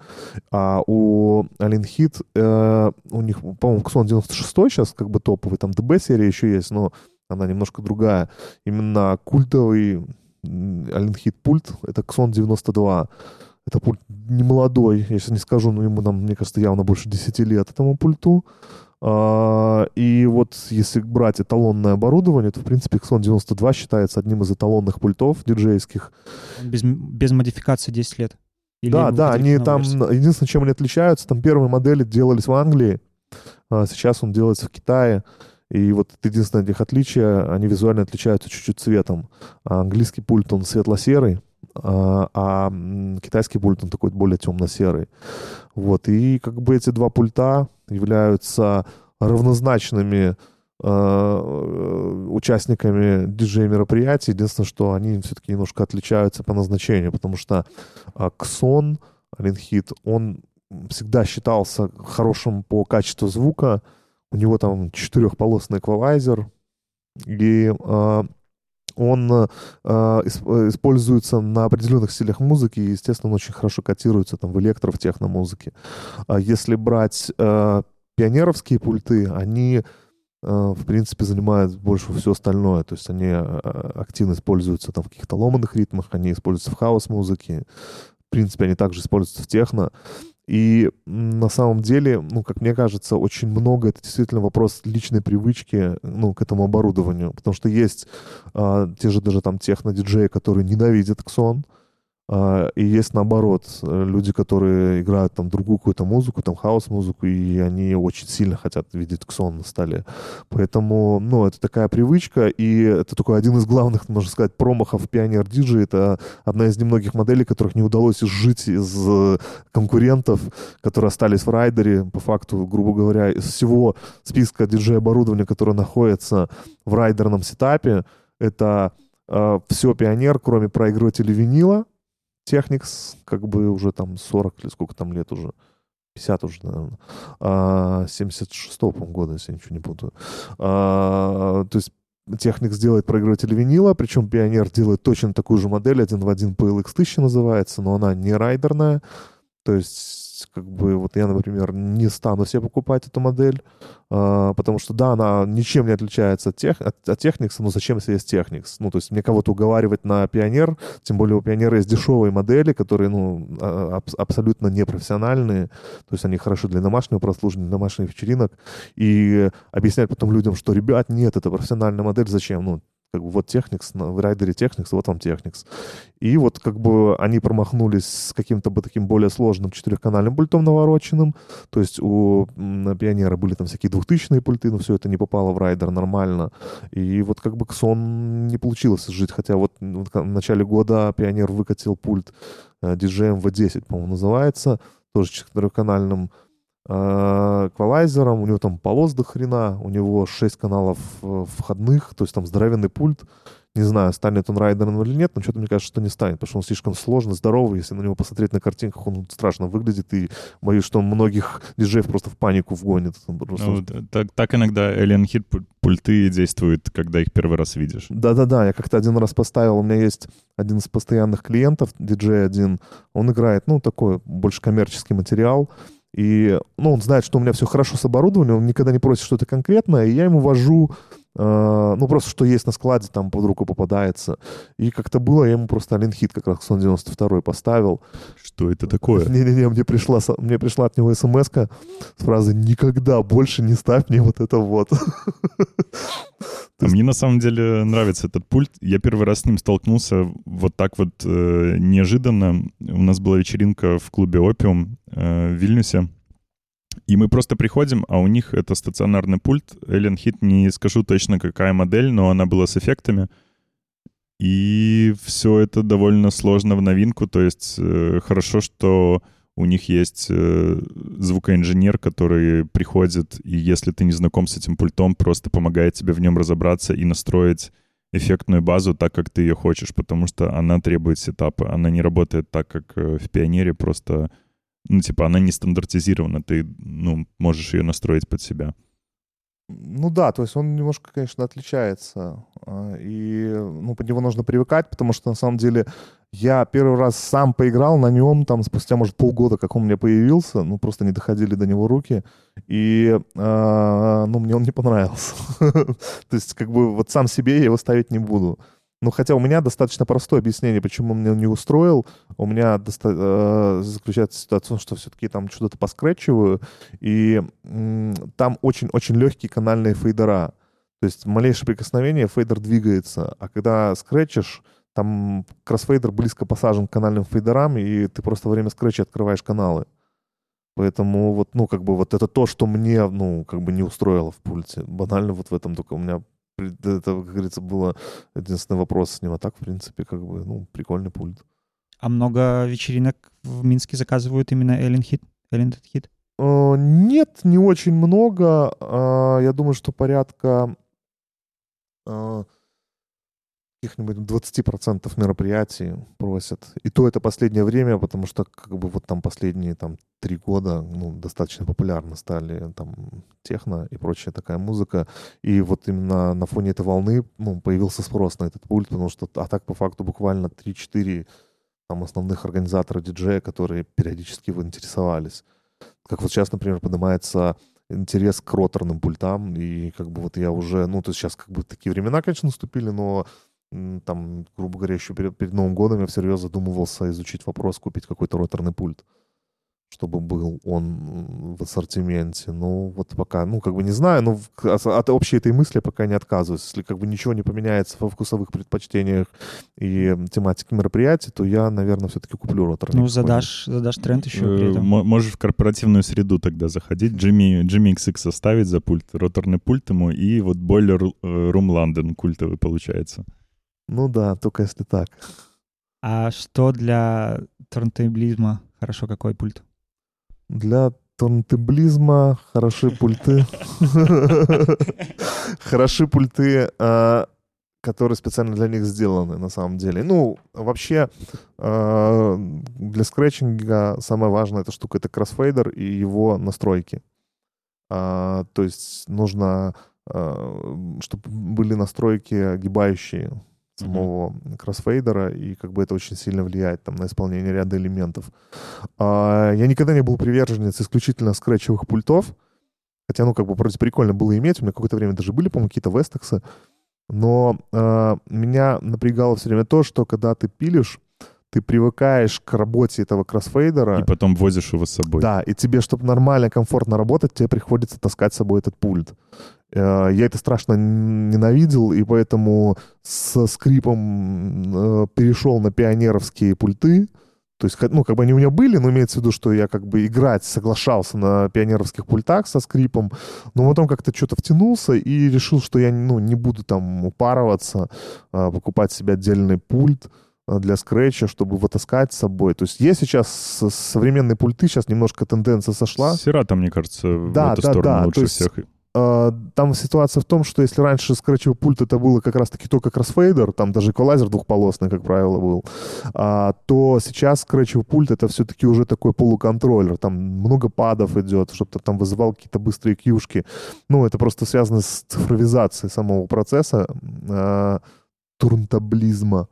B: А у Alien Hit, э, у них, по-моему, Xon 96 сейчас как бы топовый, там DB серия еще есть, но она немножко другая. Именно культовый Alien Hit пульт — это Xon 92. Это пульт не молодой, если не скажу, но ему, нам, мне кажется, явно больше 10 лет этому пульту. Uh, и вот если брать эталонное оборудование, то, в принципе, Xon 92 считается одним из эталонных пультов диджейских.
A: Без, без модификации 10 лет.
B: Или да, да, они там, версию? единственное, чем они отличаются, там первые модели делались в Англии, а сейчас он делается в Китае. И вот единственное их отличие, они визуально отличаются чуть-чуть цветом. А английский пульт, он светло-серый, а, а китайский пульт, он такой более темно-серый. Вот, и как бы эти два пульта являются равнозначными участниками диджей-мероприятий. Единственное, что они все-таки немножко отличаются по назначению, потому что Ксон, Алинхит, он всегда считался хорошим по качеству звука. У него там четырехполосный эквалайзер, и э, он э, используется на определенных стилях музыки, и, естественно, он очень хорошо котируется там в электро, в техномузыке. А если брать э, пионеровские пульты, они Э, в принципе, занимает больше все остальное. То есть они э, активно используются там в каких-то ломаных ритмах, они используются в хаус-музыке. В принципе, они также используются в техно. И на самом деле, ну, как мне кажется, очень много это действительно вопрос личной привычки, ну, к этому оборудованию. Потому что есть а, те же даже там техно-диджеи, которые ненавидят Xone, а, и есть наоборот, э, люди, которые играют там другую какую-то музыку, там хаус-музыку, и они очень сильно хотят видеть Xone на столе. Поэтому, ну, это такая привычка, и это такой один из главных, можно сказать, промахов Pioneer DJ. Это одна из немногих моделей, которых не удалось изжить из э, конкурентов, которые остались в райдере. По факту, грубо говоря, из всего списка диджей-оборудования, которое находится в райдерном сетапе, это э, все Pioneer, кроме проигрывателя винила, Technics, как бы уже там 40 или сколько там лет уже. 50 уже, наверное, а, 76-го, по года, если я ничего не путаю. А, то есть Техник сделает проигрыватель винила, причем Пионер делает точно такую же модель, один в один PLX 1000 называется, но она не райдерная, то есть как бы вот я, например, не стану себе покупать эту модель, э, потому что, да, она ничем не отличается от, тех, от, от Technics, но зачем, если есть Technics? Ну, то есть мне кого-то уговаривать на Пионер, тем более у Пионера есть дешевые модели, которые, ну, а, аб- абсолютно непрофессиональные, то есть они хороши для домашнего прослушивания, для домашних вечеринок, и объяснять потом людям, что, ребят, нет, это профессиональная модель, зачем? Ну, как бы вот Technics, в райдере Technics, вот вам Technics. И вот как бы они промахнулись с каким-то бы таким более сложным четырехканальным пультом навороченным. То есть у Пионера были там всякие двухтысячные пульты, но все это не попало в райдер нормально. И вот как бы Ксон не получилось жить. Хотя вот в начале года Пионер выкатил пульт DJM V10, по-моему, называется, тоже четырехканальным Э, эквалайзером, у него там полос до хрена, у него 6 каналов э, входных, то есть там здоровенный пульт. Не знаю, станет он райдером или нет, но что-то мне кажется, что не станет, потому что он слишком сложный, здоровый. Если на него посмотреть на картинках, он страшно выглядит, и боюсь, что он многих диджеев просто в панику вгонит.
D: Ну, так, так иногда Alien Hit пульты действуют, когда их первый раз видишь.
B: Да-да-да, я как-то один раз поставил, у меня есть один из постоянных клиентов, диджей один, он играет, ну, такой больше коммерческий материал, и, ну, он знает, что у меня все хорошо с оборудованием, он никогда не просит что-то конкретное, и я ему вожу, э, ну, просто что есть на складе, там под руку попадается. И как-то было, я ему просто Ален Хит как раз Сон 92 поставил.
D: Что это такое?
B: Не-не-не, мне пришла, мне пришла от него смс с фразой «Никогда больше не ставь мне вот это вот». [laughs]
D: А мне на самом деле нравится этот пульт. Я первый раз с ним столкнулся вот так вот э, неожиданно. У нас была вечеринка в клубе «Опиум» э, в Вильнюсе. И мы просто приходим, а у них это стационарный пульт. Alien Hit, не скажу точно, какая модель, но она была с эффектами. И все это довольно сложно в новинку. То есть э, хорошо, что у них есть э, звукоинженер, который приходит, и если ты не знаком с этим пультом, просто помогает тебе в нем разобраться и настроить эффектную базу так, как ты ее хочешь, потому что она требует сетапа. Она не работает так, как э, в Пионере, просто, ну, типа, она не стандартизирована, ты, ну, можешь ее настроить под себя.
B: Ну да, то есть он немножко, конечно, отличается. А, и ну, под него нужно привыкать, потому что на самом деле я первый раз сам поиграл на нем, там, спустя, может, полгода, как он у меня появился, ну, просто не доходили до него руки, и, э, ну, мне он не понравился. [laughs] То есть, как бы, вот сам себе я его ставить не буду. Ну, хотя у меня достаточно простое объяснение, почему меня не устроил. У меня доста- э, заключается ситуация в том, что все-таки там что-то поскретчиваю, и м- там очень-очень легкие канальные фейдера. То есть малейшее прикосновение, фейдер двигается, а когда скретчишь, там кроссфейдер близко посажен к канальным фейдерам, и ты просто во время скретча открываешь каналы. Поэтому вот, ну, как бы вот это то, что мне, ну, как бы не устроило в пульте. Банально вот в этом только у меня это, как говорится, было единственный вопрос с ним. А так, в принципе, как бы, ну, прикольный пульт.
A: А много вечеринок в Минске заказывают именно Alien Hit? Alien Hit?
B: Uh, нет, не очень много. Uh, я думаю, что порядка uh, каких-нибудь 20% мероприятий просят. И то это последнее время, потому что как бы вот там последние там три года ну, достаточно популярны стали там техно и прочая такая музыка. И вот именно на фоне этой волны ну, появился спрос на этот пульт, потому что а так по факту буквально 3-4 там основных организатора диджея, которые периодически его интересовались. Как вот сейчас, например, поднимается интерес к роторным пультам, и как бы вот я уже, ну, то есть сейчас как бы такие времена, конечно, наступили, но там, грубо говоря, еще перед, перед Новым годом я всерьез задумывался изучить вопрос, купить какой-то роторный пульт, чтобы был он в ассортименте. Ну, вот пока, ну, как бы не знаю, но от общей этой мысли пока не отказываюсь. Если как бы ничего не поменяется во вкусовых предпочтениях и тематике мероприятий, то я, наверное, все-таки куплю роторный.
A: Ну, задашь, задашь тренд еще при
D: э, этом. Можешь в корпоративную среду тогда заходить, Jimmy, Jimmy XX оставить за пульт, роторный пульт ему, и вот э, Room London культовый получается.
B: Ну да, только если так.
A: А что для турнтейблизма хорошо, какой пульт?
B: Для турнтейблизма хороши пульты. [laughs] Хороши пульты. А, которые специально для них сделаны, на самом деле. Ну, вообще, э, для скретчинга самая важная эта штука — это кроссфейдер и его настройки. А, то есть нужно, а, чтобы были настройки огибающие самого mm-hmm. кроссфейдера, и как бы это очень сильно влияет там, на исполнение ряда элементов. А, я никогда не был приверженец исключительно скретчевых пультов, хотя, ну, как бы, вроде прикольно было иметь, у меня какое-то время даже были, по-моему, какие-то вестексы, но э, меня напрягало все время то, что когда ты пилишь, ты привыкаешь к работе этого кроссфейдера.
C: И потом возишь его с собой.
B: Да, и тебе, чтобы нормально, комфортно работать, тебе приходится таскать с собой этот пульт. Э, я это страшно ненавидел, и поэтому со скрипом э, перешел на пионеровские пульты. То есть, ну, как бы они у меня были, но имеется в виду, что я как бы играть соглашался на пионеровских пультах со скрипом, но потом как-то что-то втянулся и решил, что я, ну, не буду там упарываться, а, покупать себе отдельный пульт для скретча, чтобы вытаскать с собой. То есть есть сейчас современные пульты, сейчас немножко тенденция сошла.
C: Сирата, мне кажется, да, в эту да, сторону да. лучше есть, всех.
B: Uh, там ситуация в том, что если раньше скретчевый пульт это было как раз-таки только кроссфейдер, там даже эквалайзер двухполосный, как правило, был, uh, то сейчас скретчевый пульт это все-таки уже такой полуконтроллер. Там много падов идет, чтобы там вызывал какие-то быстрые кьюшки. Ну, это просто связано с цифровизацией самого процесса uh, турнтаблизма.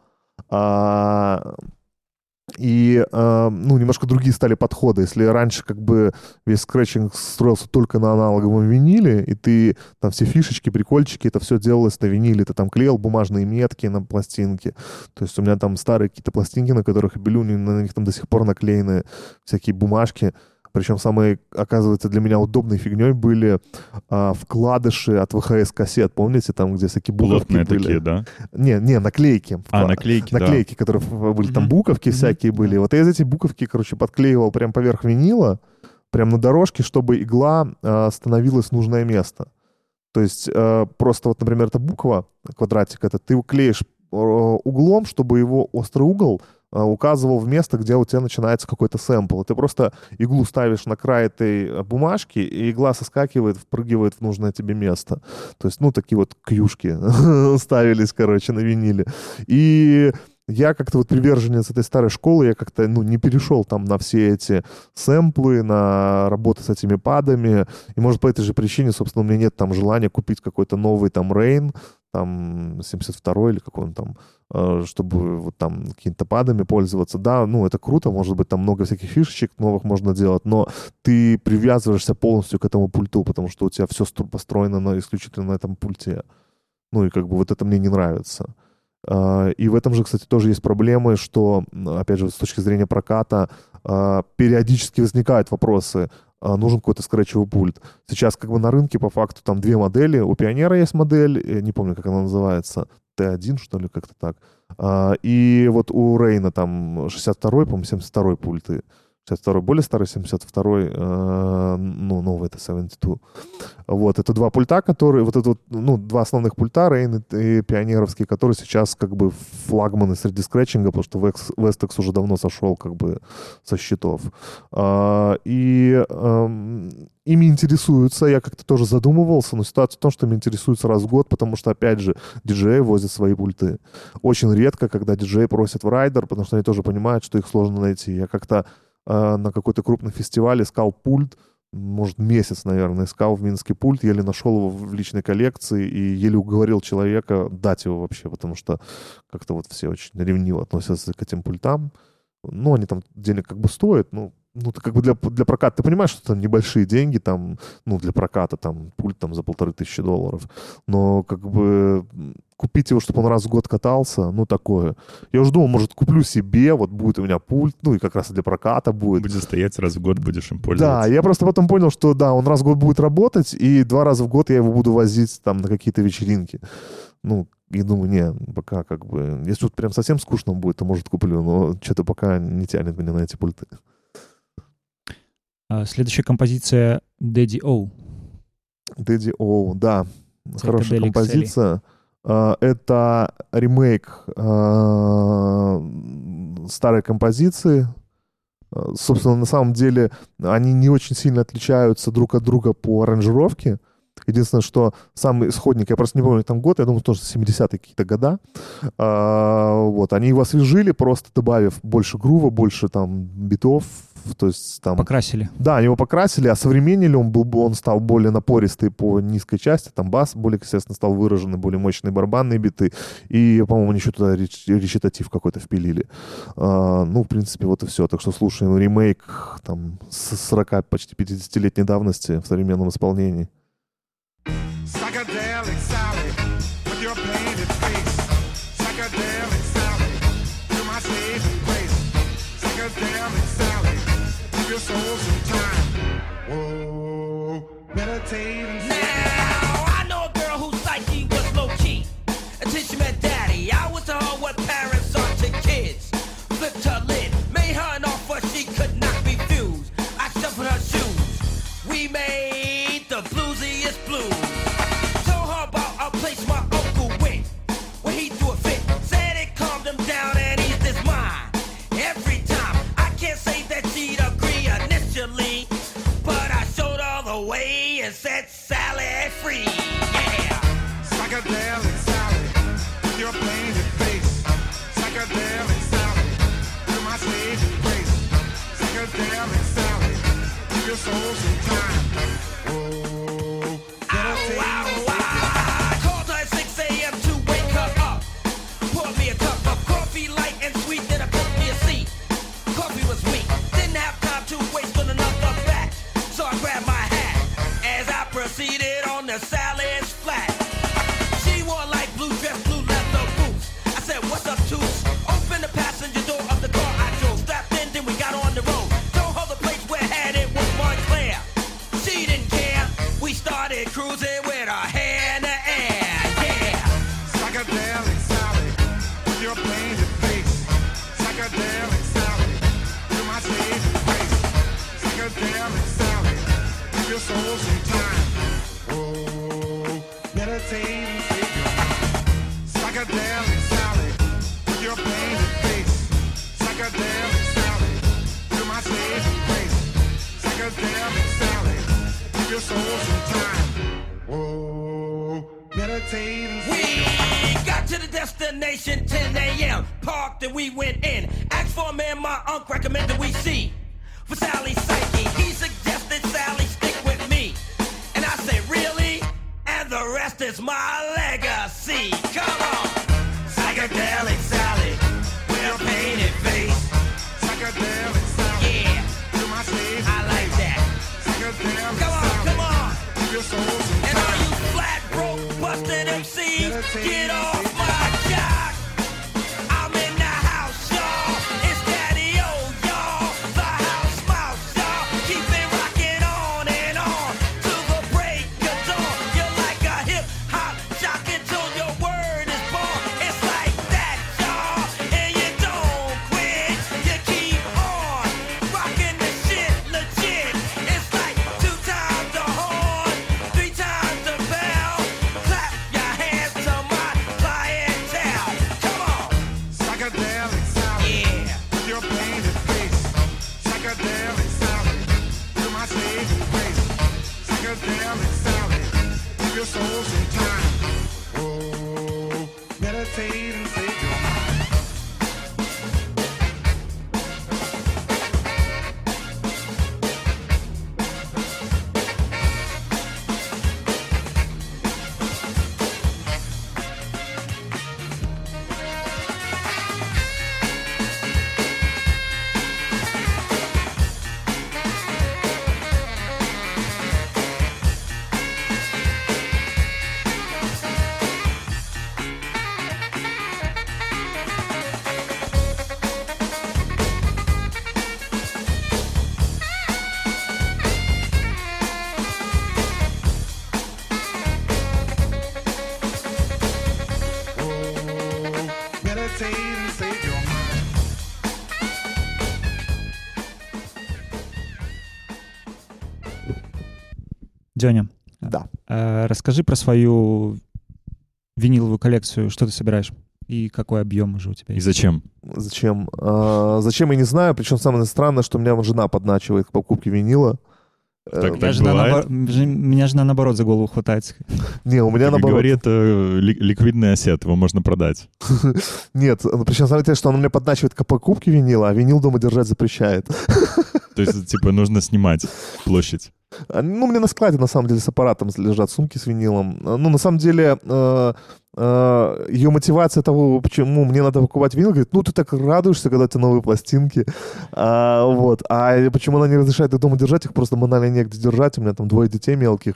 B: И, э, ну, немножко другие стали подходы. Если раньше как бы весь скретчинг строился только на аналоговом виниле, и ты там все фишечки, прикольчики, это все делалось на виниле, ты там клеил бумажные метки на пластинке. То есть у меня там старые какие-то пластинки, на которых белю, на них там до сих пор наклеены всякие бумажки. Причем самой, оказывается, для меня удобной фигней были а, вкладыши от ВХС-кассет. Помните, там, где всякие буковки Плотные были?
C: такие, да?
B: Не, не, наклейки.
C: А, наклейки,
B: Наклейки, да. которые были, там буковки mm-hmm. всякие были. Вот я из эти буковки, короче, подклеивал прям поверх винила, прям на дорожке, чтобы игла а, становилась в нужное место. То есть а, просто вот, например, эта буква, квадратик этот, ты клеишь а, углом, чтобы его острый угол Э, указывал в место, где у тебя начинается какой-то сэмпл. Ты просто иглу ставишь на край этой э, бумажки, и игла соскакивает, впрыгивает в нужное тебе место. То есть, ну, такие вот кьюшки [laughs] ставились, короче, на виниле. И я как-то вот приверженец этой старой школы, я как-то, ну, не перешел там на все эти сэмплы, на работу с этими падами, и, может, по этой же причине, собственно, у меня нет там желания купить какой-то новый там Rain, там 72 или какой он там, э, чтобы вот там какими-то падами пользоваться. Да, ну, это круто, может быть, там много всяких фишечек новых можно делать, но ты привязываешься полностью к этому пульту, потому что у тебя все построено на, исключительно на этом пульте. Ну, и как бы вот это мне не нравится. А, и в этом же, кстати, тоже есть проблемы, что, опять же, с точки зрения проката, а, периодически возникают вопросы, нужен какой-то скретчевый пульт. Сейчас как бы на рынке по факту там две модели. У Пионера есть модель, э, не помню, как она называется, Т1, что ли, как-то так. И вот у Рейна там 62-й, по-моему, 72-й пульты. 62 более старый, 72 э, ну, новый это 72. Вот, это два пульта, которые, вот это вот, ну, два основных пульта, Rane и Пионеровский, которые сейчас как бы флагманы среди скретчинга, потому что Vestax уже давно сошел как бы со счетов. А, и э, ими интересуются, я как-то тоже задумывался, но ситуация в том, что ими интересуются раз в год, потому что, опять же, диджеи возят свои пульты. Очень редко, когда диджей просят в райдер, потому что они тоже понимают, что их сложно найти. Я как-то э, на какой-то крупный фестиваль, искал пульт, может, месяц, наверное, искал в Минске пульт, еле нашел его в личной коллекции и еле уговорил человека дать его вообще, потому что как-то вот все очень ревниво относятся к этим пультам. Ну, они там денег как бы стоят, ну, ну, ты как бы для, для проката, ты понимаешь, что это небольшие деньги, там, ну, для проката, там, пульт там за полторы тысячи долларов, но как бы купить его, чтобы он раз в год катался, ну, такое. Я уже думал, может, куплю себе, вот будет у меня пульт, ну, и как раз для проката будет.
C: Будет стоять раз в год, будешь им пользоваться.
B: Да, я просто потом понял, что, да, он раз в год будет работать, и два раза в год я его буду возить там на какие-то вечеринки. Ну, и думаю, не, пока как бы, если вот прям совсем скучно будет, то, может, куплю, но что-то пока не тянет меня на эти пульты.
A: А, следующая композиция Daddy O.
B: Daddy O, да. Хорошая композиция. Uh, это ремейк uh, старой композиции. Собственно, на самом деле они не очень сильно отличаются друг от друга по аранжировке. Единственное, что самый исходник, я просто не помню там год, я думаю, тоже 70-е какие-то года, а, вот, они его освежили, просто добавив больше грува, больше там битов, то есть там...
A: Покрасили.
B: Да, они его покрасили, а современнили он был, он стал более напористый по низкой части, там бас более, естественно, стал выраженный, более мощные барабанные биты, и, по-моему, они еще туда реч, речитатив какой-то впилили. А, ну, в принципе, вот и все. Так что слушаем ремейк там с 40, почти 50-летней давности в современном исполнении.
E: meditate set Sally free. Yeah.
F: Psychedelic Sally, with your painted face. Psychedelic Sally, you're my saving grace. Psychedelic Sally, give your soul
E: proceeded on flat. She wore light blue dress, blue leather boots. I said, What's up, Toots? Open the passenger door of the car I drove. Strapped in, then we got on the road. Told her the place we're headed was Montclair. She didn't care. We started cruising with our hair in the air. Yeah.
F: psychedelic Sally, with your painted face. Psychedelic Sally, you're my saving grace. Psychedelic Sally, give your soul some time. Oh, meditate
E: We got to the destination 10 a.m. Parked and we went in. Asked for a man my uncle recommended we see. For Sally's psyche, he suggested Sally stick with me. And I said, really? And the rest is my legacy. MCs get off.
A: Расскажи про свою виниловую коллекцию, что ты собираешь и какой объем уже у тебя
C: И
A: есть.
C: зачем?
B: Зачем? А, зачем, я не знаю. Причем самое странное, что меня жена подначивает к покупке винила. Э,
C: Так,
A: Меня
C: так
A: жена,
C: бывает?
A: наобор- меня жена наоборот за голову хватается. [laughs]
B: Не, у меня
C: Как
B: наоборот.
C: говорит, э, ли- ликвидный осет, его можно продать. [laughs]
B: Нет, ну, причем смотрите, что он мне подначивает к покупке винила, а винил дома держать запрещает.
C: То есть, типа, нужно снимать площадь.
B: А, Ну, у меня на складе, на самом деле, с аппаратом лежат сумки с винилом. А, Ну, на самом деле, э, э, ее мотивация того, почему мне надо покупать винил, говорит, ну, ты так радуешься, когда у тебя новые пластинки. А, вот. А почему она не разрешает их дома держать, их просто банально негде держать. У меня там двое детей мелких.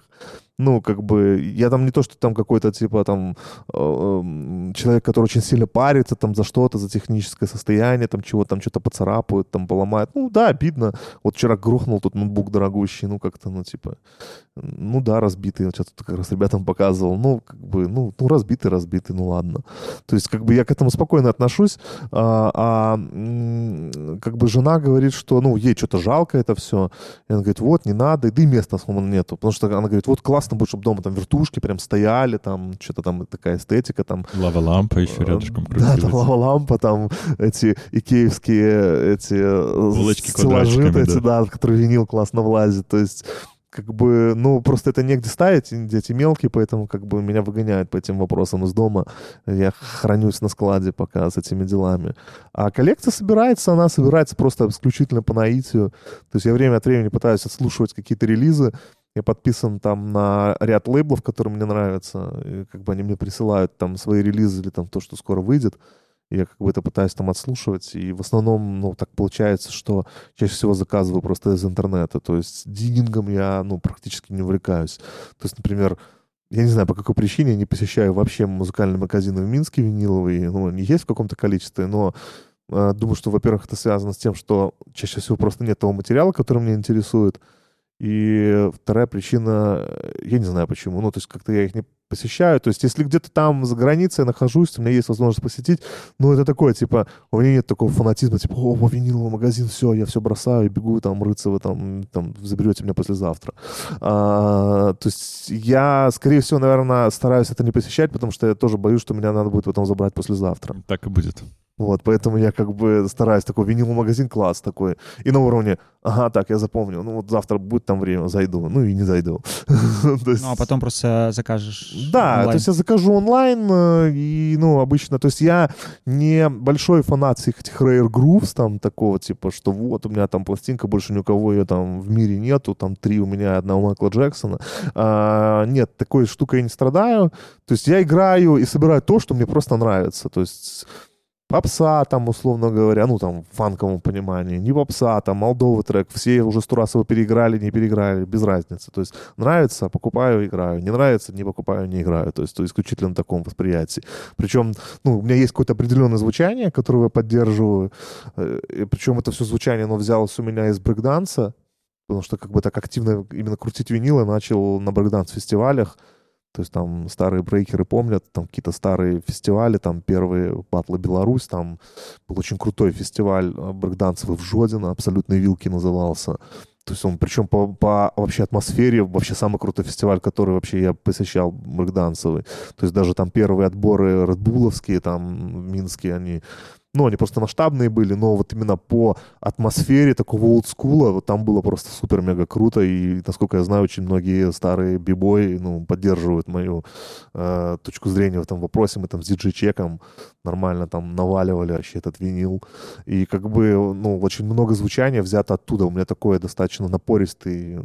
B: Ну, как бы, я там не то, что там какой-то, типа, там, э, человек, который очень сильно парится там за что-то, за техническое состояние, там, чего там, что-то поцарапают, там, поломают. Ну, да, обидно. Вот вчера грохнул тут ноутбук дорогущий, ну, как-то, ну, типа, ну, да, разбитый. Что-то как раз ребятам показывал. Ну, как бы, ну, ну, разбитый, разбитый, ну, ладно. То есть, как бы, я к этому спокойно отношусь, а, а, как бы, жена говорит, что, ну, ей что-то жалко это все. И она говорит, вот, не надо, да и места особо нету. Потому что она говорит, вот, классно будет, чтобы дома там вертушки прям стояли, там, что-то там такая эстетика, там,
C: Лава-лампа еще
B: Э,
C: рядышком
B: Да, там
C: крутилась.
B: лава-лампа, там эти икеевские эти э,
C: Булочки
B: стеллажи, эти, да, в которые винил классно влазит. То есть как бы, ну, просто это негде ставить, дети мелкие, поэтому как бы меня выгоняют по этим вопросам из дома. Я хранюсь на складе пока с этими делами. А коллекция собирается, она собирается просто исключительно по наитию. То есть я время от времени пытаюсь отслушивать какие-то релизы, я подписан там на ряд лейблов, которые мне нравятся. И как бы они мне присылают там свои релизы или там то, что скоро выйдет. Я как бы это пытаюсь там отслушивать. И в основном, ну, так получается, что чаще всего заказываю просто из интернета. То есть диггингом я, ну, практически не увлекаюсь. То есть, например, я не знаю, по какой причине я не посещаю вообще музыкальные магазины в Минске виниловые. Ну, они есть в каком-то количестве, но э, думаю, что, во-первых, это связано с тем, что чаще всего просто нет того материала, который меня интересует. И вторая причина, я не знаю почему, ну, то есть как-то я их не посещаю. То есть если где-то там за границей я нахожусь, у меня есть возможность посетить, ну, это такое, типа, у меня нет такого фанатизма, типа, о, виниловый магазин, все, я все бросаю бегу там рыться вы там, там, заберете меня послезавтра. А, то есть я, скорее всего, наверное, стараюсь это не посещать, потому что я тоже боюсь, что меня надо будет потом забрать послезавтра.
C: Так и будет.
B: Вот, поэтому я как бы стараюсь такой виниловый магазин класс такой. И на уровне, ага, так, я запомню, ну вот завтра будет там время, зайду. Ну и не зайду. [laughs]
A: Ну, а потом просто закажешь
B: да,
A: онлайн.
B: то есть я закажу онлайн, э, и, ну, обычно, то есть я не большой фанат всех этих Rare Grooves, там, такого, типа, что вот, у меня там пластинка, больше ни у кого ее там в мире нету, там три у меня, одна у Майкла Джексона. А, нет, такой штукой я не страдаю. То есть я играю и собираю то, что мне просто нравится. То есть попса, там, условно говоря, ну, там, в фанковом понимании, не попса, там, молдовый трек, все уже сто раз его переиграли, не переиграли, без разницы. То есть нравится, покупаю, играю, не нравится, не покупаю, не играю. То есть то исключительно на таком восприятии. Причем, ну, у меня есть какое-то определенное звучание, которое я поддерживаю, э, и причем это все звучание, оно взялось у меня из брейкданса, потому что как бы так активно именно крутить винил я начал на брейкданс-фестивалях, то есть там старые брейкеры помнят, там какие-то старые фестивали, там первые батлы Беларусь, там был очень крутой фестиваль э, брейкдансовый в Жодино, абсолютные вилки назывался. То есть он, причем по, по вообще атмосфере, вообще самый крутой фестиваль, который вообще я посещал, брейкдансовый. То есть даже там первые отборы редбуловские, там, минские, они ну, они просто масштабные были, но вот именно по атмосфере такого олдскула, вот там было просто супер-мега круто, и, насколько я знаю, очень многие старые бибои, ну, поддерживают мою э, точку зрения в этом вопросе. Мы там с диджей-чеком нормально там наваливали вообще этот винил, и как бы, ну, очень много звучания взято оттуда. У меня такой достаточно напористый,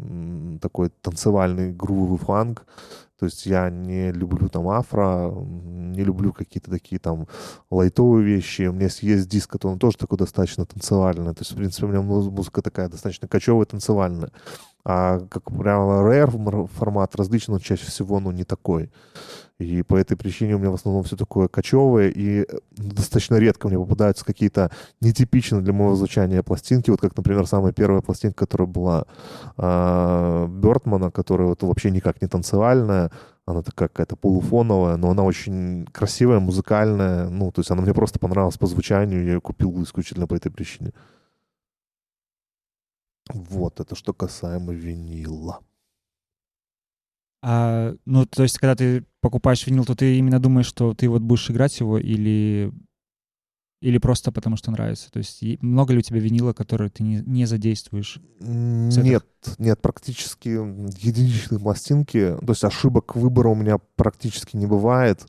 B: такой танцевальный грувовый фанк, то есть я не люблю там афро, не люблю какие-то такие там лайтовые вещи. У меня есть- диск, который он тоже такой достаточно танцевальный. То есть, в принципе, у меня муз- музыка такая достаточно кочевая, танцевальная. А, как rare м- формат различный, но чаще всего, ну, не такой. И по этой причине у меня в основном все такое кочевое, и э, достаточно редко мне попадаются какие-то нетипичные для моего звучания пластинки, вот как, например, самая первая пластинка, которая была а, Бертмана, которая вот вообще никак не танцевальная, она такая какая-то полуфоновая, но она очень красивая, музыкальная, ну, то есть она мне просто понравилась по звучанию, я ее купил исключительно по этой причине. Вот, это что касаемо винила.
A: А, ну, то есть, когда ты покупаешь винил, то ты именно думаешь, что ты вот будешь играть его, или... Или просто потому, что нравится? То есть много ли у тебя винила, которые ты не, не задействуешь?
B: Нет, нет, практически единичные пластинки. То есть ошибок выбора у меня практически не бывает.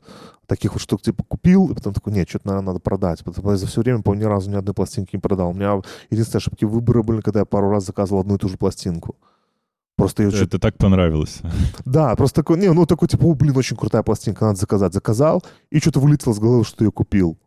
B: Таких вот штук типа купил, и потом такой, нет, что-то, наверное, надо продать. Потому что за все время, по ни разу ни одной пластинки не продал. У меня единственные ошибки выбора были, когда я пару раз заказывал одну и ту же пластинку. Просто ее
C: Это так понравилось. [laughs]
B: Да, просто такой, не, ну такой типа, о, блин, очень крутая пластинка, надо заказать. Заказал, и что-то вылетело с головы, что ее купил.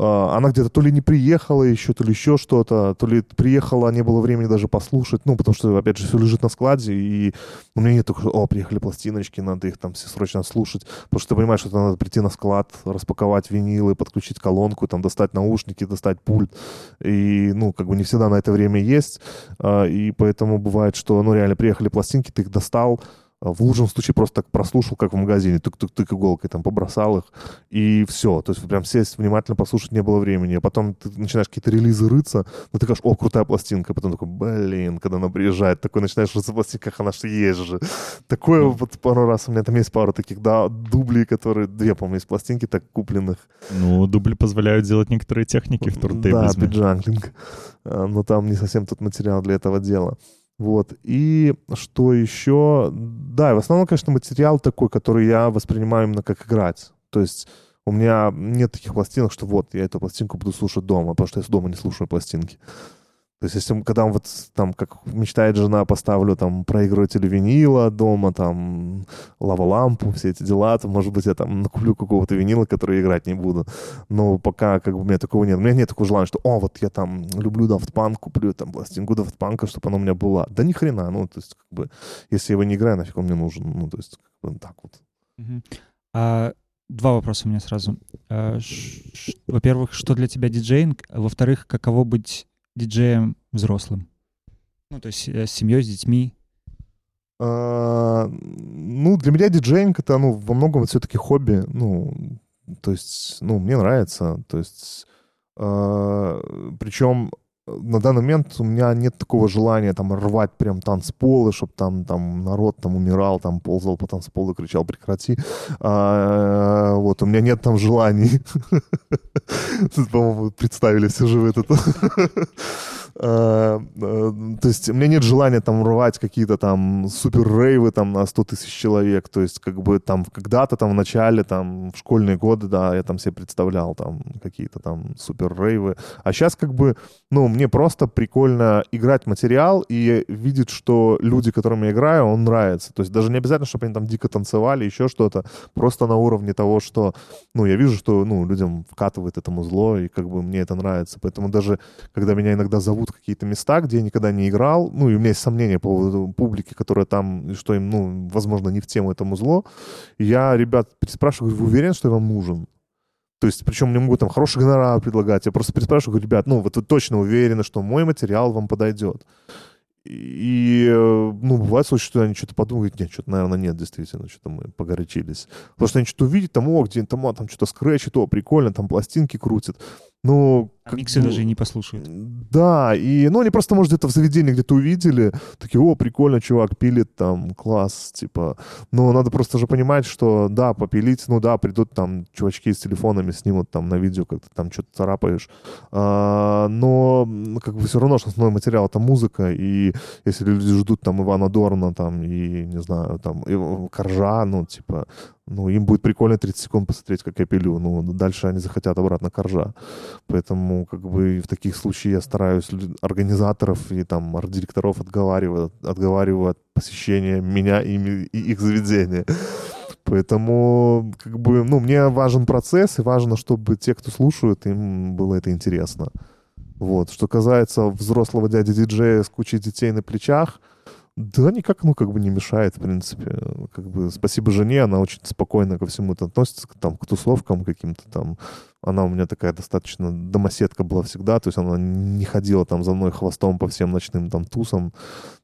B: А, Она где-то то ли не приехала еще, то ли еще что-то, то ли приехала, а не было времени даже послушать, ну, потому что, опять же, все лежит на складе, и у меня нет такого, о, приехали пластиночки, надо их там все срочно слушать, потому что ты понимаешь, что надо прийти на склад, распаковать винилы, подключить колонку, там, достать наушники, достать пульт, и, ну, как бы не всегда на это время есть, а, и поэтому бывает, что, ну, реально приехали пластинки, ты их достал, в лучшем случае просто так прослушал, как в магазине, тык-тык-тык иголкой там побросал их, и все. То есть прям сесть внимательно послушать не было времени. А потом ты начинаешь какие-то релизы рыться, но ты говоришь, о, крутая пластинка. Потом такой, блин, когда она приезжает, такой начинаешь рыться в пластинках, она же есть же. Такое вот пару раз, у меня там есть пару таких, да, дублей, которые, две, по-моему, есть пластинки так купленных.
C: Ну, дубли позволяют делать некоторые техники в
B: Да,
C: турнтейблизме.
B: биджанглинг. А, Но там не совсем тот материал для этого дела. Вот. И что еще? Да, в основном, конечно, материал такой, который я воспринимаю именно как играть. То есть у меня нет таких пластинок, что вот, я эту пластинку буду слушать дома, потому что я дома не слушаю пластинки. То есть, если когда вот там, как мечтает жена, поставлю там проигрыватель винила дома, там лава-лампу, все эти дела, то, может быть, я там накуплю какого-то винила, который играть не буду. Но пока как бы у меня такого нет. У меня нет такого желания, что, о, вот я там люблю Daft Punk, куплю там пластинку Daft Punk, чтобы она у меня была. Да ни хрена, ну, то есть, как бы, если я его не играю, нафиг он мне нужен. Ну, то есть, как бы так вот.
A: А, два вопроса у меня сразу. А, во-первых, что для тебя диджейнг? Во-вторых, каково быть диджеем взрослым? Ну, то есть э, с семьей, с детьми.
B: А, ну, для меня диджейнг это, ну, во многом все-таки хобби. Ну, то есть, ну, мне нравится. То есть, причем на данный момент у меня нет такого желания там рвать прям танцполы, чтобы там, там народ там умирал, там ползал по танцполу и кричал «прекрати». А, вот, у меня нет там желаний. [laughs] По-моему, представили все живы это. А, а, То есть у меня нет желания там рвать какие-то там супер рейвы там на 100 тысяч человек. То есть как бы там когда-то там в начале, там в школьные годы, да, я там себе представлял там какие-то там супер рейвы. А сейчас как бы, ну, мне просто прикольно играть материал и видеть, что люди, которым я играю, он нравится. То есть даже не обязательно, чтобы они там дико танцевали, еще что-то. Просто на уровне того, что, ну, я вижу, что, ну, людям вкатывает этому зло, и как бы мне это нравится. Поэтому даже, когда меня иногда зовут в какие-то места, где я никогда не играл, ну, и у меня есть сомнения по поводу публики, которая там, что им, ну, возможно, не в тему этому зло, я ребят говорю, вы уверены, что я вам нужен? То есть, причем мне могут там хороший гонорар предлагать. Я просто переспрашиваю, говорю, ребят, ну, вот вы точно уверены, что мой материал вам подойдет? И, ну, бывает случаи, что они что-то подумают, нет, что-то, наверное, нет, действительно, что-то мы погорячились. Потому что они что-то увидят, там, о, где там, а, там что-то скретчит, о, прикольно, там пластинки крутят. Ну,
A: А миксы
B: бы-
A: даже не послушают.
B: да, и, ну, они просто, может, где-то в заведении где-то увидели, такие, о, прикольно, чувак пилит, там, класс, типа. Но надо просто же понимать, что, да, попилить, ну, да, придут там чувачки с телефонами, снимут там на видео, как ты там что-то царапаешь. А, но, как бы все равно, что основной материал — это музыка, и если люди ждут там Ивана Дорна, там, и, не знаю, там, и Коржа, ну, типа, ну, им будет прикольно 30 секунд посмотреть, как я пилю. Ну, дальше они захотят обратно коржа. Поэтому, как бы, в таких случаях я стараюсь организаторов и там арт-директоров отговариваю, отговариваю от посещения меня и, и их заведения. Поэтому, как бы, ну, мне важен процесс, и важно, чтобы те, кто слушают, им было это интересно. Вот. Что касается взрослого дяди-диджея с кучей детей на плечах, да, никак, ну, как бы не мешает, в принципе. Как бы спасибо жене, она очень спокойно ко всему это относится, там, к тусовкам каким-то там. Она у меня такая достаточно домоседка была всегда, то есть она не ходила там за мной хвостом по всем ночным там тусам.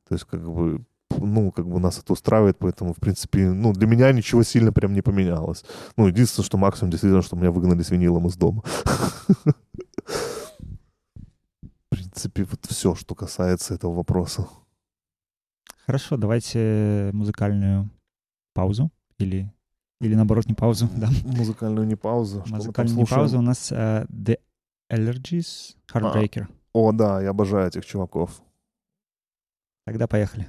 B: То есть, как бы, ну, как бы нас это устраивает, поэтому, в принципе, ну, для меня ничего сильно прям не поменялось. Ну, единственное, что максимум действительно, что меня выгнали с винилом из дома. [laughs] В принципе, вот все, что касается этого вопроса.
A: Хорошо, давайте э, музыкальную паузу или или наоборот не паузу, да.
B: Музыкальную не паузу.
A: Музыкальную не паузу у нас uh, The Allergies Heartbreaker.
B: А, о, да, я обожаю этих чуваков.
A: Тогда поехали.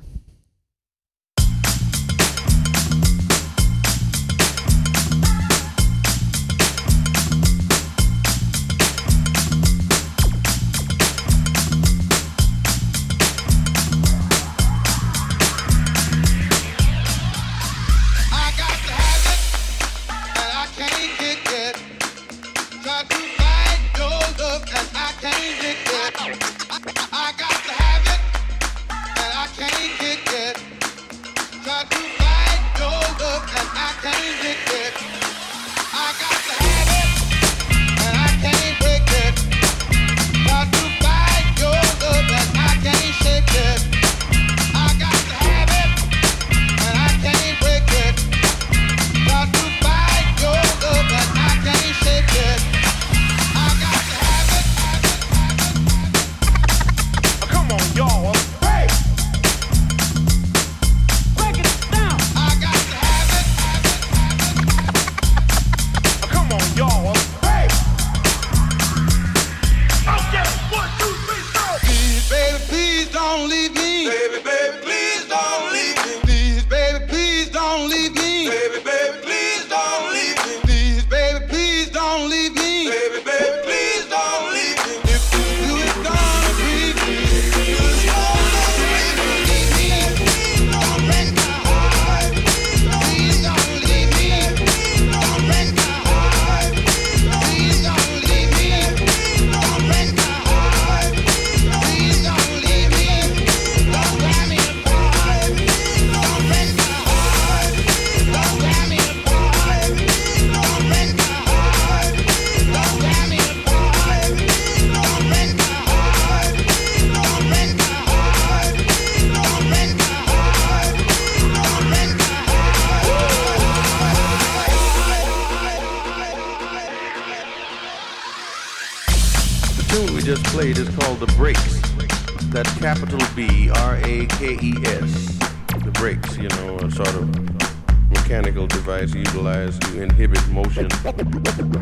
E: capital B R A K E S. The brakes, you know, a sort of mechanical device utilized to inhibit motion.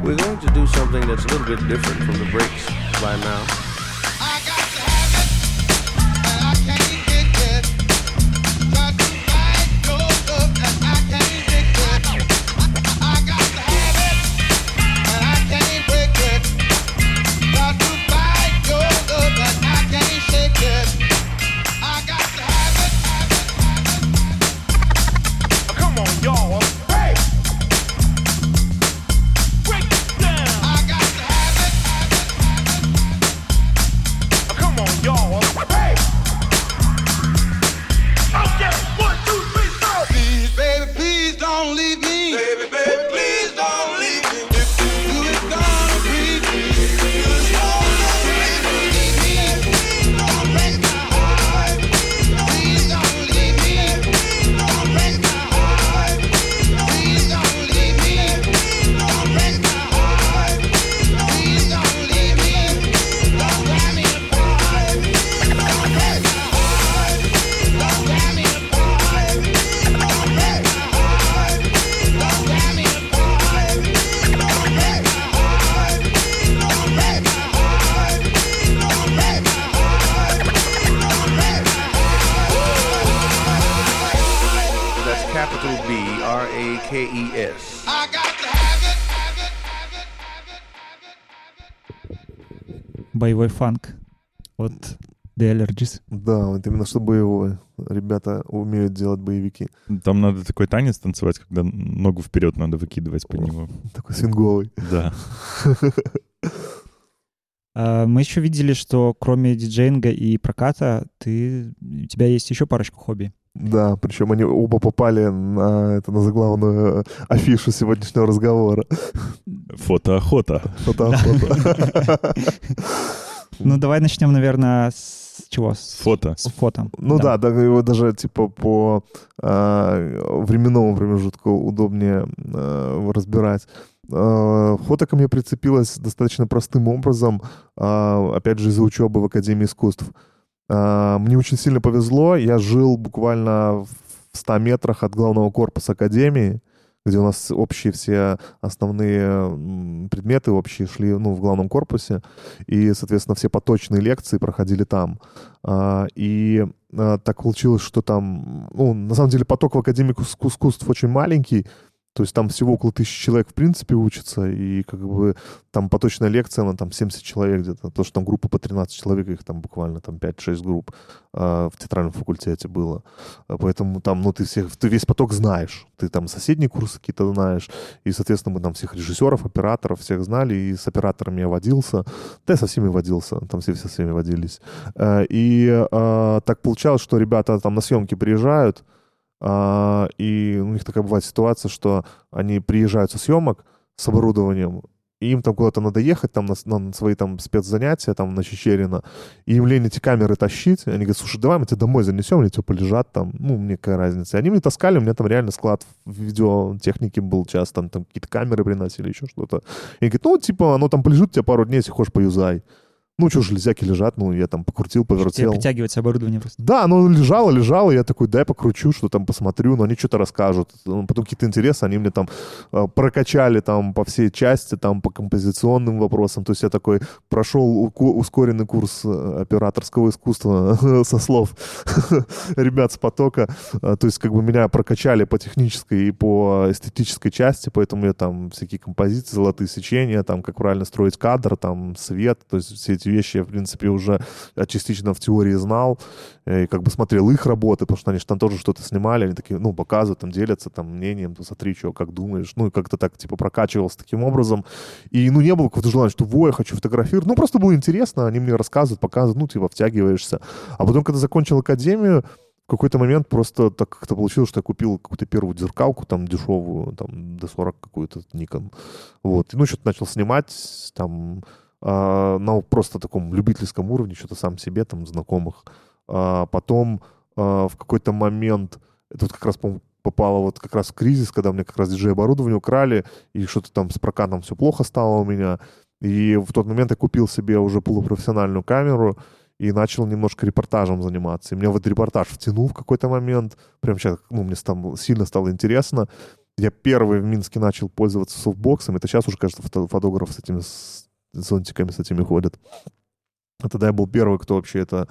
E: We're going to do something that's a little bit different from the brakes by now.
A: боевой фанк от The Allergies.
B: Да, вот именно что боевое. Ребята умеют делать боевики.
D: Там надо такой танец танцевать, когда ногу вперед надо выкидывать по нему.
B: Такой свинговый.
D: Да. [laughs]
A: А, мы еще видели, что кроме диджейнга и проката, ты, у тебя есть еще парочку хобби.
B: Да, причем они оба попали на, это, на заглавную э, афишу сегодняшнего разговора.
D: Фотоохота.
B: Фотоохота. [laughs] [laughs]
A: Ну, давай начнем, наверное, с чего? С
D: фото.
A: С фото.
B: Ну да, да, да его даже типа по э, временному промежутку удобнее э, разбирать. Э, фото ко мне прицепилось достаточно простым образом, э, опять же, из-за учебы в Академии искусств. Э, мне очень сильно повезло, я жил буквально в 100 метрах от главного корпуса Академии, где у нас общие все основные предметы общие шли ну, в главном корпусе, и, соответственно, все поточные лекции проходили там. А, И а, так получилось, что там, ну, на самом деле поток в Академии иску- искусств очень маленький, то есть там всего около тысячи человек в принципе учатся, и как бы там поточная лекция, она там 70 человек где-то, потому что там группа по 13 человек, их там буквально там 5-6 групп а, в театральном факультете было. А, Поэтому там, ну, ты всех, ты весь поток знаешь, ты там соседние курсы какие-то знаешь, и, соответственно, мы там всех режиссеров, операторов всех знали, и с операторами я водился, да, и со всеми водился, там все, все со всеми водились. Э, И а, так получалось, что ребята там на съемки приезжают, а, и у них такая бывает ситуация, что они приезжают со съемок с оборудованием, и им там куда-то надо ехать, там на, на свои там спецзанятия, там на Чечерина, и им лень эти камеры тащить, они говорят, слушай, давай мы тебе домой занесем, они тебе полежат там, ну, мне какая разница. И они мне таскали, у меня там реально склад видеотехники был часто, там, там какие-то камеры приносили, еще что-то. И говорит, ну, типа, оно там полежит у тебя пару дней, если хочешь, поюзай. Ну, что, железяки лежат, ну, я там покрутил,
A: Тебе
B: повертел.
A: притягивается оборудование просто.
B: Да, оно лежало, лежало, я такой, дай покручу, что там посмотрю, но они что-то расскажут. Ну, Потом какие-то интересы, они мне там э, прокачали там по всей части, там по композиционным вопросам. То есть я такой прошел ускоренный курс э, операторского искусства [laughs] со слов [laughs] ребят с потока. Э, То есть как бы меня прокачали по технической и по эстетической части, поэтому я там всякие композиции, золотые сечения, там как правильно строить кадр, там свет, то есть все эти вещи я, в принципе, уже э, частично в теории знал, э, и как бы смотрел их работы, потому что они же там тоже что-то снимали, они такие, ну, показывают, там делятся там мнением, то смотри, что, как думаешь, ну, и как-то так, типа, прокачивался таким образом. И, ну, не было какого-то желания, что, во, я хочу фотографировать. Ну, просто было интересно, они мне рассказывают, показывают, ну, типа, втягиваешься. А потом, когда закончил академию, в какой-то момент просто так как-то получилось, что я купил какую-то первую зеркалку, там, дешевую, там, D40 какую-то, Nikon. Вот. И, ну, что-то начал снимать, там, а, на просто таком любительском уровне, что-то сам себе, там, знакомых. А потом а, в какой-то момент, это вот как раз, по попало вот как раз в кризис, когда мне как раз диджей-оборудование украли, и что-то там с прокатом все плохо стало у меня. И в тот момент я купил себе уже полупрофессиональную камеру и начал немножко репортажем заниматься. И меня этот репортаж втянул в какой-то момент. Прям сейчас, ну, мне там сильно стало интересно. Я первый в Минске начал пользоваться софтбоксом. Это сейчас уже, кажется, фото- фотограф с этими с зонтиками с этими ходят. А тогда я был первый, кто вообще это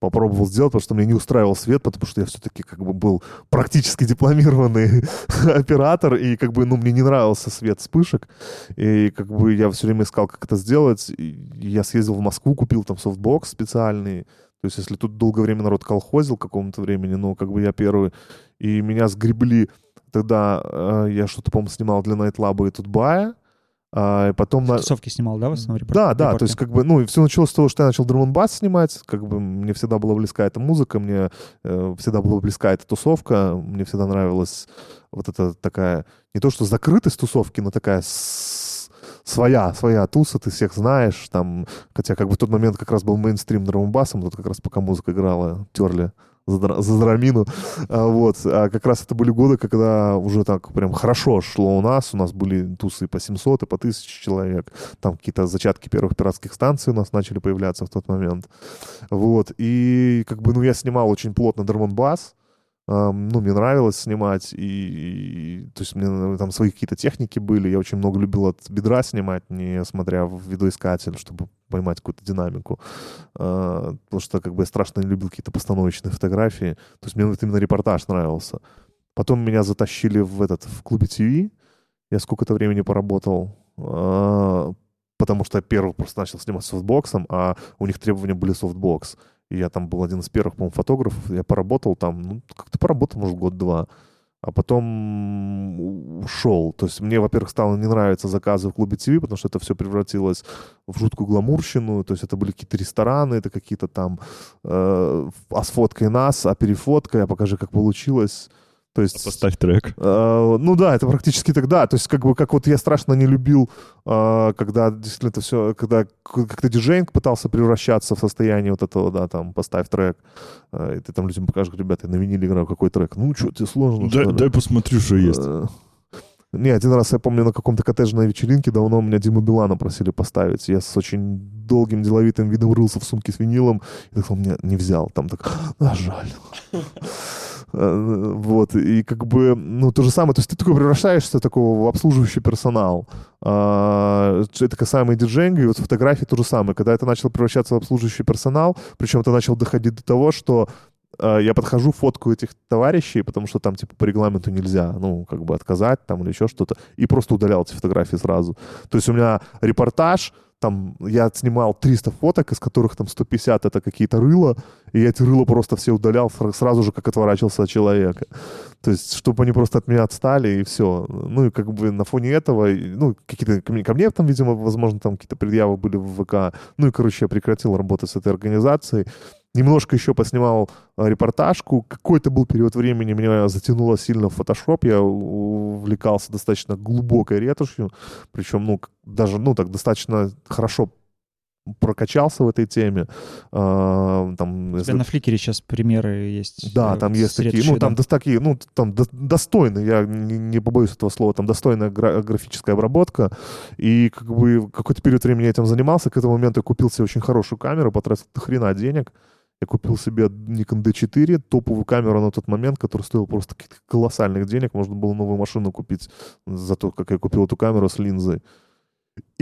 B: попробовал сделать, потому что мне не устраивал свет, потому что я все-таки как бы был практически дипломированный [laughs] оператор, и как бы, ну, мне не нравился свет вспышек, и как бы я все время искал, как это сделать. И я съездил в Москву, купил там софтбокс специальный, то есть если тут долгое время народ колхозил какому-то времени, ну, как бы я первый, и меня сгребли Тогда э, я что-то, по-моему, снимал для Найтлаба и Тутбая, а, и потом... на-
A: Тусовки снимал, да, в основном? репор-
B: да, да,
A: репорты?
B: то есть как бы, ну, и все началось с того, что я начал драм бас снимать, как бы мне всегда была близка эта музыка, мне э, всегда была близка эта тусовка, мне всегда нравилась вот эта такая, не то что закрытость тусовки, но такая с- своя, своя туса, ты всех знаешь, там, хотя как бы в тот момент как раз был мейнстрим драм басом, тут как раз пока музыка играла, терли за, за драмину, А, вот, а как раз это были годы, когда уже так прям хорошо шло у нас, у нас были тусы по 700 и по 1000 человек, там какие-то зачатки первых пиратских станций у нас начали появляться в тот момент, вот, и как бы, ну, я снимал очень плотно драмон-бас, Ам, ну, мне нравилось снимать, и, и- то есть мне там свои какие-то техники были, я очень много любил от бедра снимать, не смотря в видоискатель, чтобы поймать какую-то динамику, А, потому что как бы я страшно не любил какие-то постановочные фотографии, то есть мне вот именно репортаж нравился. Потом меня затащили в этот, в клубе ТВ, я сколько-то времени поработал, а, потому что я первый просто начал снимать софтбоксом, а у них требования были софтбокс. Я там был один из первых, по-моему, фотографов. Я поработал там, ну, как-то поработал, может, год-два. А потом ушел. То есть мне, во-первых, стало не нравиться заказы в клубе ТВ, потому что это все превратилось в жуткую гламурщину. То есть это были какие-то рестораны, это какие-то там э, а сфоткай нас, а перефоткай, а покажи, как получилось. То есть...
C: Поставь трек.
B: Э, Ну да, это практически тогда. То есть как бы как вот я страшно не любил, э, когда действительно это все, когда как-то диджейнг пытался превращаться в состояние вот этого, да, там, поставь трек, э, и ты там людям покажешь, ребята, я на виниле играю, какой трек. Ну что, тебе сложно,
C: Дай,
B: ли?»
C: дай посмотрю, что есть.
B: Не, один раз я помню на каком-то коттеджной вечеринке давно меня Диму Билана просили поставить. Я с очень долгим деловитым видом рылся в сумке с винилом. И так он меня не взял. Там так, а, жаль. Э, Вот, и как бы, ну, то же самое, то есть ты такой превращаешься такого в обслуживающий персонал. А, Это касаемо диджейнга, и вот фотографии то же самое. Когда это начал превращаться в обслуживающий персонал, причем это начал доходить до того, что э, я подхожу, фоткаю этих товарищей, потому что там, типа, по регламенту нельзя, ну, как бы отказать там или еще что-то, и просто удалял эти фотографии сразу. То есть у меня репортаж, там я снимал 300 фоток, из которых там 150 это какие-то рыла, и я эти рыла просто все удалял сра- сразу же, как отворачивался от человека. То есть, чтобы они просто от меня отстали, и все. Ну, и как бы на фоне этого, ну, какие-то ко мне, ко мне там, видимо, возможно, там какие-то предъявы были в ВК. Ну, и, короче, я прекратил работать с этой организацией. Немножко еще поснимал э, репортажку. Какой-то был период времени, меня затянуло сильно в фотошоп. Я увлекался достаточно глубокой ретушью. Причем, ну, даже, ну, так достаточно хорошо прокачался в этой теме. А, там,
A: У
B: если-
A: тебя на фликере сейчас примеры есть.
B: да,
A: э,
B: там есть такие,
A: ретушью,
B: ну, там
A: да.
B: такие, ну, там до- достойные, я не, не побоюсь этого слова, там достойная гра- графическая обработка, и как бы какой-то период времени я этим занимался, к этому моменту я купил себе очень хорошую камеру, потратил до хрена денег, я купил себе Nikon D4, топовую камеру на тот момент, которая стоила просто каких-то колоссальных денег, можно было новую машину купить за то, как я купил эту камеру с линзой.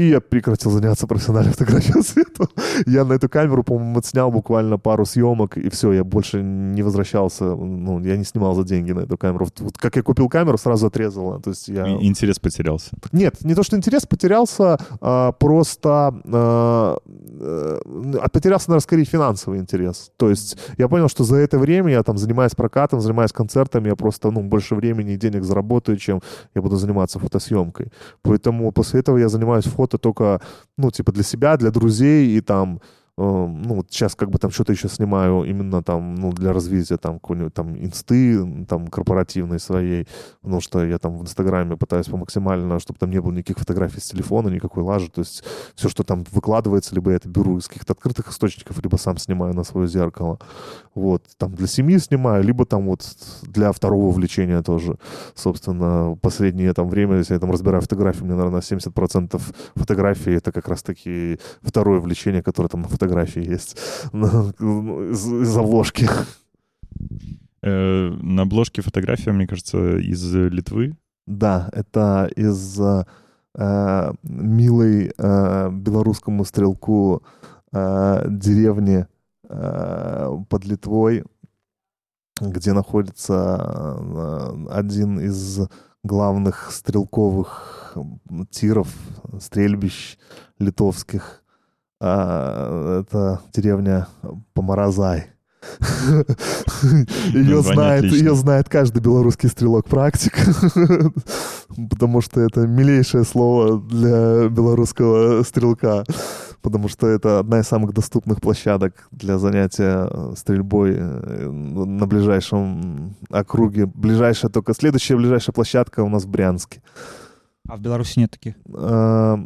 B: И я прекратил заняться профессиональной фотографией [laughs] свету. Я на эту камеру, по-моему, отснял буквально пару съемок, и все, я больше не возвращался, ну, я не снимал за деньги на эту камеру. Вот, как я купил камеру, сразу отрезала. То есть я...
C: Интерес потерялся.
B: Нет, не то, что интерес потерялся, а, просто а, э, а потерялся, наверное, скорее финансовый интерес. То есть я понял, что за это время я там занимаюсь прокатом, занимаюсь концертами, я просто, ну, больше времени и денег заработаю, чем я буду заниматься фотосъемкой. Поэтому после этого я занимаюсь фото только, ну, типа для себя, для друзей и там ну, вот сейчас как бы там что-то еще снимаю именно там, ну, для развития там какой-нибудь там инсты, там, корпоративной своей, потому что я там в Инстаграме пытаюсь по максимально, чтобы там не было никаких фотографий с телефона, никакой лажи, то есть все, что там выкладывается, либо я это беру из каких-то открытых источников, либо сам снимаю на свое зеркало, вот, там для семьи снимаю, либо там вот для второго увлечения тоже, собственно, последнее там время, если я там разбираю фотографии, меня, наверное, 70% фотографий это как раз-таки второе увлечение, которое там на фотографии есть, [laughs] ну, из, из обложки.
C: Э, На обложке фотография, мне кажется, из Литвы.
B: Да, это из э, э, милой э, белорусскому стрелку э, деревни э, под Литвой, где находится э, один из главных стрелковых тиров, стрельбищ литовских. А, это деревня Помаразай. [laughs] Ее знает, ее знает каждый белорусский стрелок-практик, [laughs] потому что это милейшее слово для белорусского стрелка, потому что это одна из самых доступных площадок для занятия э, стрельбой э, на ближайшем округе. Ближайшая только следующая ближайшая площадка у нас в Брянске.
A: А в Беларуси нет таких.
B: Э,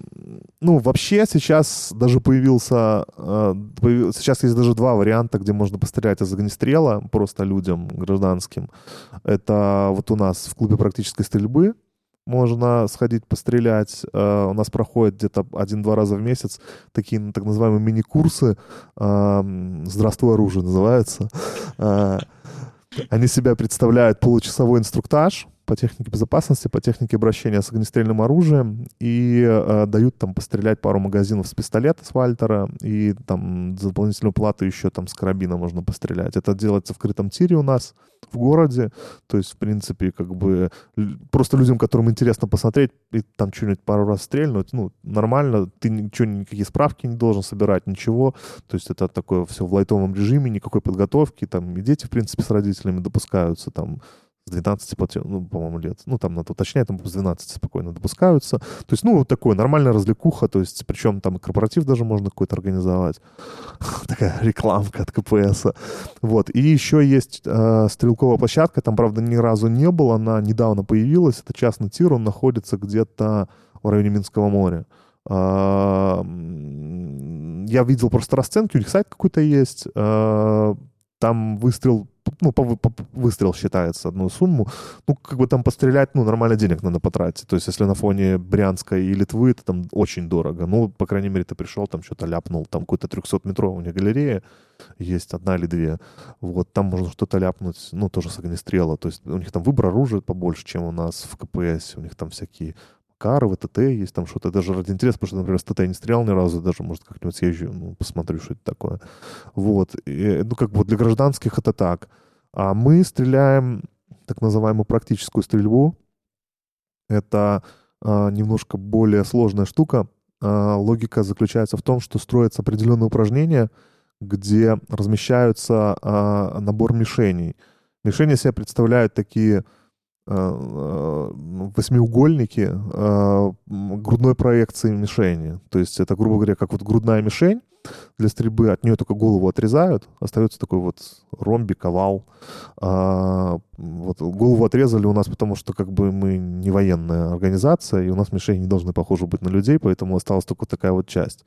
B: Ну, вообще сейчас даже появился... э, Сейчас есть даже два варианта, где можно пострелять из огнестрела просто людям, гражданским. Это вот у нас в клубе практической стрельбы можно сходить пострелять. Э, У нас проходит где-то один-два раза в месяц такие ну, так называемые мини-курсы. эм, «Здравствуй, оружие» называется. Э, Они себя представляют получасовой инструктаж по технике безопасности, по технике обращения с огнестрельным оружием и э, дают там пострелять пару магазинов с пистолета, с Вальтера, и там за дополнительную плату еще там с карабина можно пострелять. Это делается в крытом тире у нас в городе, то есть, в принципе, как бы просто людям, которым интересно посмотреть и там что-нибудь пару раз стрельнуть, ну, нормально, ты ничего, никакие справки не должен собирать, ничего, то есть это такое все в лайтовом режиме, никакой подготовки, там и дети, в принципе, с родителями допускаются, там, с 12, по- ну, по-моему, лет. Ну, там надо уточнять, там с 12 спокойно допускаются. То есть, ну, вот такое нормальная развлекуха, то есть, причем там и корпоратив даже можно какой-то организовать. [laughs] Такая рекламка от КПС. Вот. И еще есть э, стрелковая площадка, там, правда, ни разу не было, она недавно появилась. Это частный тир, он находится где-то в районе Минского моря. М, Я видел просто расценки, у них сайт какой-то есть. А, Там выстрел ну, по, по- выстрел считается одну сумму, ну, как бы там пострелять, ну, нормально денег надо потратить. То есть, если на фоне Брянска и Литвы, это там очень дорого. Ну, по крайней мере, ты пришел, там что-то ляпнул, там какой-то 300-метровая у них галерея, есть одна или две. Вот, там можно что-то ляпнуть, ну, тоже с огнестрела. То есть, у них там выбор оружия побольше, чем у нас в КПС. У них там всякие Каровы, ТТ есть там что-то. Даже ради интереса, потому что, например, с ТТ не стрелял ни разу, даже, может, как-нибудь съезжу, ну, посмотрю, что это такое. Вот. И, ну, как бы для гражданских это так. А мы стреляем так называемую практическую стрельбу. Это а, немножко более сложная штука. А, логика заключается в том, что строятся определенные упражнения, где размещаются а, набор мишеней. Мишени себя представляют такие восьмиугольники а, м, грудной проекции мишени. То есть это, грубо говоря, как вот грудная мишень для стрельбы, от нее только голову отрезают, остается такой вот ромбик, овал. А, вот голову отрезали у нас, потому что как бы мы не военная организация, и у нас мишени не должны похожи быть на людей, поэтому осталась только такая вот часть.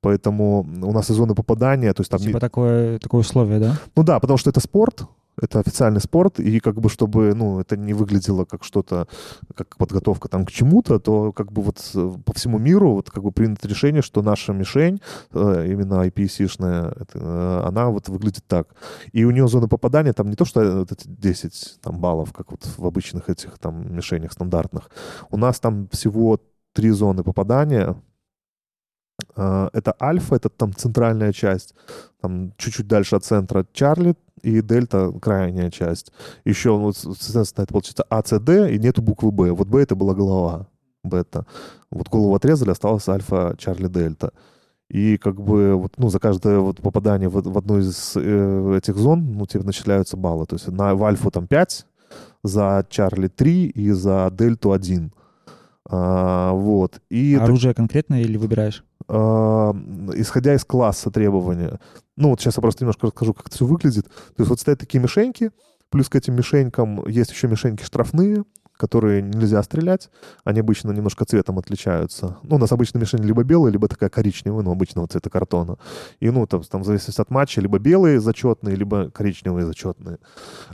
B: Поэтому у нас и зоны попадания, то есть там...
A: Типа такое, такое условие, да?
B: ну да, потому что это спорт, это официальный спорт, и как бы чтобы, ну, это не выглядело как что-то, как подготовка там к чему-то, то как бы вот э, по всему миру вот как бы принято решение, что наша мишень, э, именно IPC-шная, э, она вот выглядит так. И у нее зона попадания там не то, что вот эти 10 там, баллов, как вот в обычных этих там мишенях стандартных. У нас там всего три зоны попадания, это альфа, это там центральная часть, там чуть-чуть дальше от центра Чарли, и дельта крайняя часть. Еще, вот, соответственно, это получается АЦД, и нету буквы Б. Вот Б это была голова, бета. Вот голову отрезали, осталось альфа, Чарли, дельта. И как бы вот, ну, за каждое вот попадание в, в одну из э, этих зон, ну, тебе начисляются баллы. То есть на, в альфу там 5, за Чарли 3 и за дельту 1. А, вот. И так-
A: Оружие конкретное или выбираешь?
B: а, исходя из класса требования. Ну, вот сейчас я просто немножко расскажу, как это все выглядит. То есть вот стоят такие мишеньки, плюс к этим мишенькам есть еще мишеньки штрафные, которые нельзя стрелять. Они обычно немножко цветом отличаются. Ну, у нас обычно мишень либо белая, либо такая коричневая, ну, обычного цвета картона. И, ну, там, там в зависимости от матча, либо белые зачетные, либо коричневые зачетные.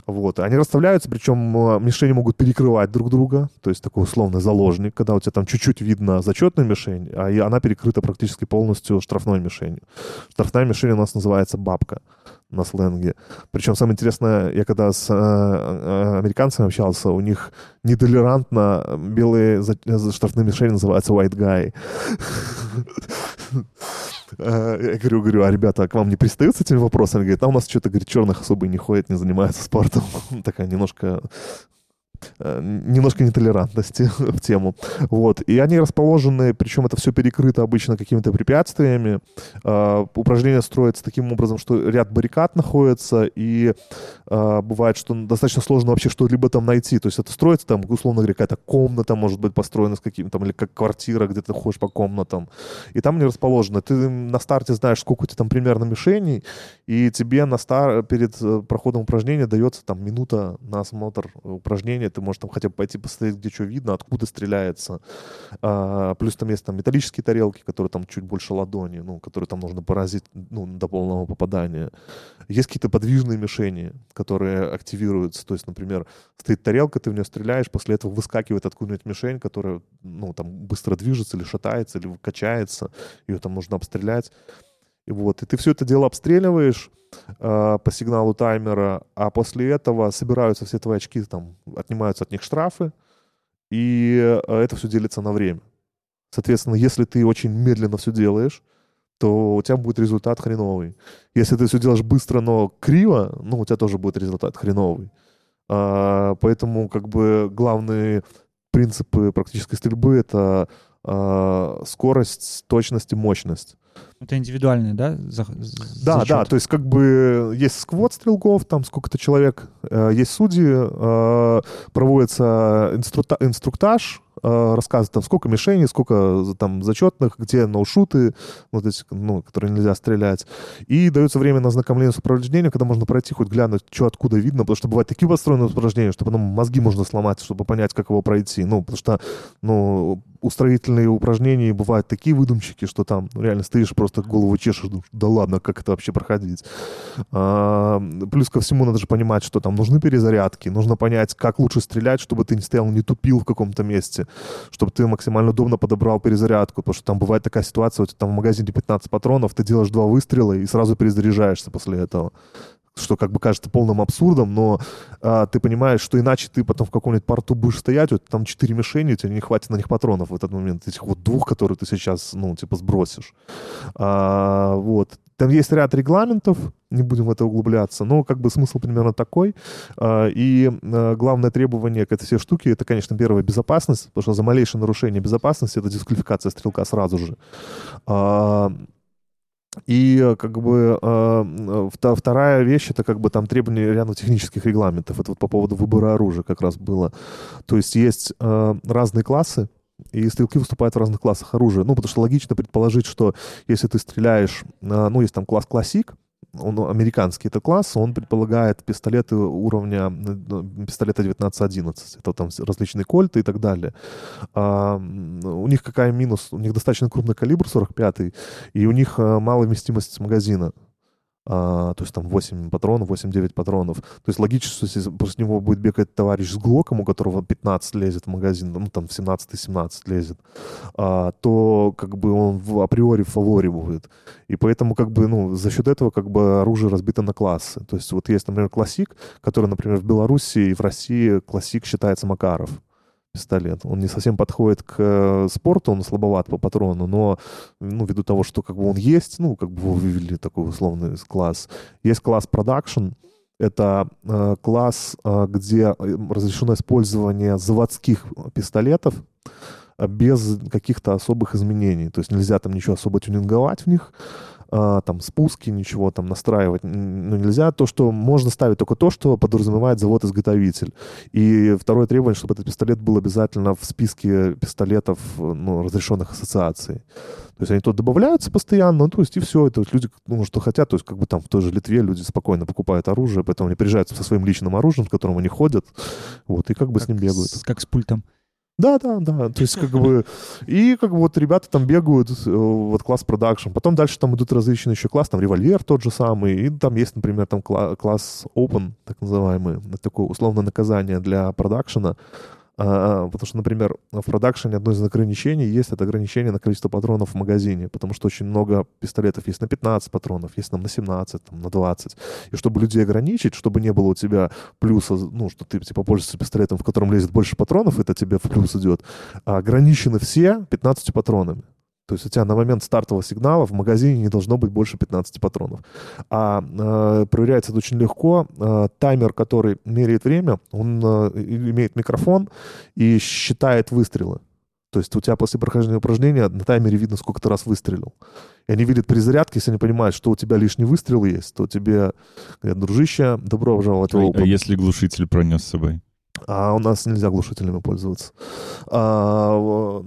B: Вот. Они расставляются, причем э, мишени могут перекрывать друг друга. То есть такой условный заложник, когда у тебя там чуть-чуть видно зачетную мишень, а она перекрыта практически полностью штрафной мишенью. Штрафная мишень у нас называется бабка на сленге. Причем самое интересное, я когда с э, э, американцами общался, у них нетолерантно белые за- за- штрафные мишени называются white guy. Э, Я говорю, говорю, а ребята, к вам не пристают с этими вопросами? Говорит, а у нас что-то, говорит, черных особо не ходит, не занимается спортом. [laughs] Такая немножко немножко нетолерантности [laughs] в тему. Вот. И они расположены, причем это все перекрыто обычно какими-то препятствиями. А, Упражнения строятся таким образом, что ряд баррикад находится, и а, бывает, что достаточно сложно вообще что-либо там найти. То есть это строится там, условно говоря, какая-то комната может быть построена с каким-то, или как квартира, где ты ходишь по комнатам. И там они расположены. Ты на старте знаешь, сколько у тебя там примерно мишеней, и тебе на стар... перед э, проходом упражнения дается там минута на осмотр упражнения. Ты можешь там хотя бы пойти посмотреть, где что видно, откуда стреляется. А, плюс там есть там металлические тарелки, которые там чуть больше ладони, ну, которые там нужно поразить ну, до полного попадания. Есть какие-то подвижные мишени, которые активируются. То есть, например, стоит тарелка, ты в нее стреляешь, после этого выскакивает откуда-нибудь мишень, которая, ну, там быстро движется или шатается, или качается. Ее там нужно обстрелять. Вот, и ты все это дело обстреливаешь э, по сигналу таймера, а после этого собираются все твои очки, там, отнимаются от них штрафы, и э, это все делится на время. Соответственно, если ты очень медленно все делаешь, то у тебя будет результат хреновый. Если ты все делаешь быстро, но криво, ну, у тебя тоже будет результат хреновый. А, поэтому, как бы, главные принципы практической стрельбы — это а, скорость, точность и мощность.
A: Это индивидуальное, да? за-
B: Да,
A: зачет?
B: да, то есть как бы есть сквот стрелков, там сколько-то человек, э, есть судьи, э, проводится инструта- инструктаж, э, рассказывают там сколько мишеней, сколько там зачетных, где ноушуты, вот эти, ну, которые нельзя стрелять. И дается время на ознакомление с упражнением, когда можно пройти, хоть глянуть, что откуда видно, потому что бывают такие построенные упражнения, что потом мозги можно сломать, чтобы понять, как его пройти. Ну, потому что, ну, у строительные упражнения бывают такие выдумщики, что там ну, реально стоишь сидишь, просто голову чешешь, да ладно, как это вообще проходить? А, плюс ко всему надо же понимать, что там нужны перезарядки, нужно понять, как лучше стрелять, чтобы ты не стоял, не тупил в каком-то месте, чтобы ты максимально удобно подобрал перезарядку, потому что там бывает такая ситуация, у тебя там в магазине 15 патронов, ты делаешь два выстрела и сразу перезаряжаешься после этого что как бы кажется полным абсурдом, но а, ты понимаешь, что иначе ты потом в каком-нибудь порту будешь стоять, вот там четыре мишени, тебе не хватит на них патронов в этот момент, этих вот двух, которые ты сейчас, ну, типа, сбросишь. А, вот. Там есть ряд регламентов, не будем в это углубляться, но как бы смысл примерно такой. А, И а, главное требование к этой всей штуке, это, конечно, первая безопасность, потому что за малейшее нарушение безопасности это дисквалификация стрелка сразу же. И э, как бы э, вта- вторая вещь это как бы там требования ряда технических регламентов. Это вот по поводу выбора оружия как раз было. То есть есть э, разные классы, и стрелки выступают в разных классах оружия. Ну, потому что логично предположить, что если ты стреляешь, э, ну, есть там класс классик, он американский это класс, он предполагает пистолеты уровня э, пистолета 1911. Это там различные кольты и так далее. А, у них какая минус? У них достаточно крупный калибр 45 и у них э, малая вместимость магазина. А, то есть там 8 патронов, 8-9 патронов. То есть логично, если после него будет бегать товарищ с глоком, у которого 15 лезет в магазин, ну там в 17-17 лезет, а, то как бы он в, априори в фаворе будет. И поэтому как бы, ну, за счет этого как бы оружие разбито на классы. То есть вот есть, например, классик, который, например, в Беларуси и в России классик считается Макаров пистолет. Он не совсем подходит к э, спорту, он слабоват по патрону, но ну, ввиду того, что как бы он есть, ну, как бы вывели такой условный класс. Есть класс production, это э, класс, э, где э, разрешено использование заводских пистолетов э, без каких-то особых изменений. То есть нельзя там ничего особо тюнинговать в них, а, там спуски, ничего там настраивать ну, нельзя. То, что можно ставить только то, что подразумевает завод-изготовитель. И второе требование, чтобы этот пистолет был обязательно в списке пистолетов, ну, разрешенных ассоциацией. То есть они тут добавляются постоянно, ну, то есть и все. Это вот люди, ну, что хотят, то есть как бы там в той же Литве люди спокойно покупают оружие, поэтому они приезжают со своим личным оружием, с которым они ходят, вот, и как бы с ним бегают.
A: С- как с пультом.
B: Да, да, да. То есть, как бы, и как бы вот ребята там бегают, э, вот класс продакшн. Потом дальше там идут различные еще класс, там револьвер тот же самый. И там есть, например, там кла- класс open, так называемый. Такое условное наказание для продакшена. А, потому что, например, в продакшене одно из ограничений есть это ограничение на количество патронов в магазине, потому что очень много пистолетов есть на 15 патронов, есть там на 17, там, на 20. И чтобы людей ограничить, чтобы не было у тебя плюса, ну, что ты типа пользуешься пистолетом, в котором лезет больше патронов, это тебе в плюс идет, а ограничены все 15 патронами. То есть у тебя на момент стартового сигнала в магазине не должно быть больше 15 патронов. А э, проверяется это очень легко. Э, таймер, который меряет время, он э, имеет микрофон и считает выстрелы. То есть у тебя после прохождения упражнения на таймере видно, сколько ты раз выстрелил. И они видят при зарядке, если они понимают, что у тебя лишний выстрел есть, то тебе говорят, дружище, добро пожаловать в
C: А,
B: Open.
C: а если глушитель пронес с собой?
B: А у нас нельзя глушителями пользоваться. А,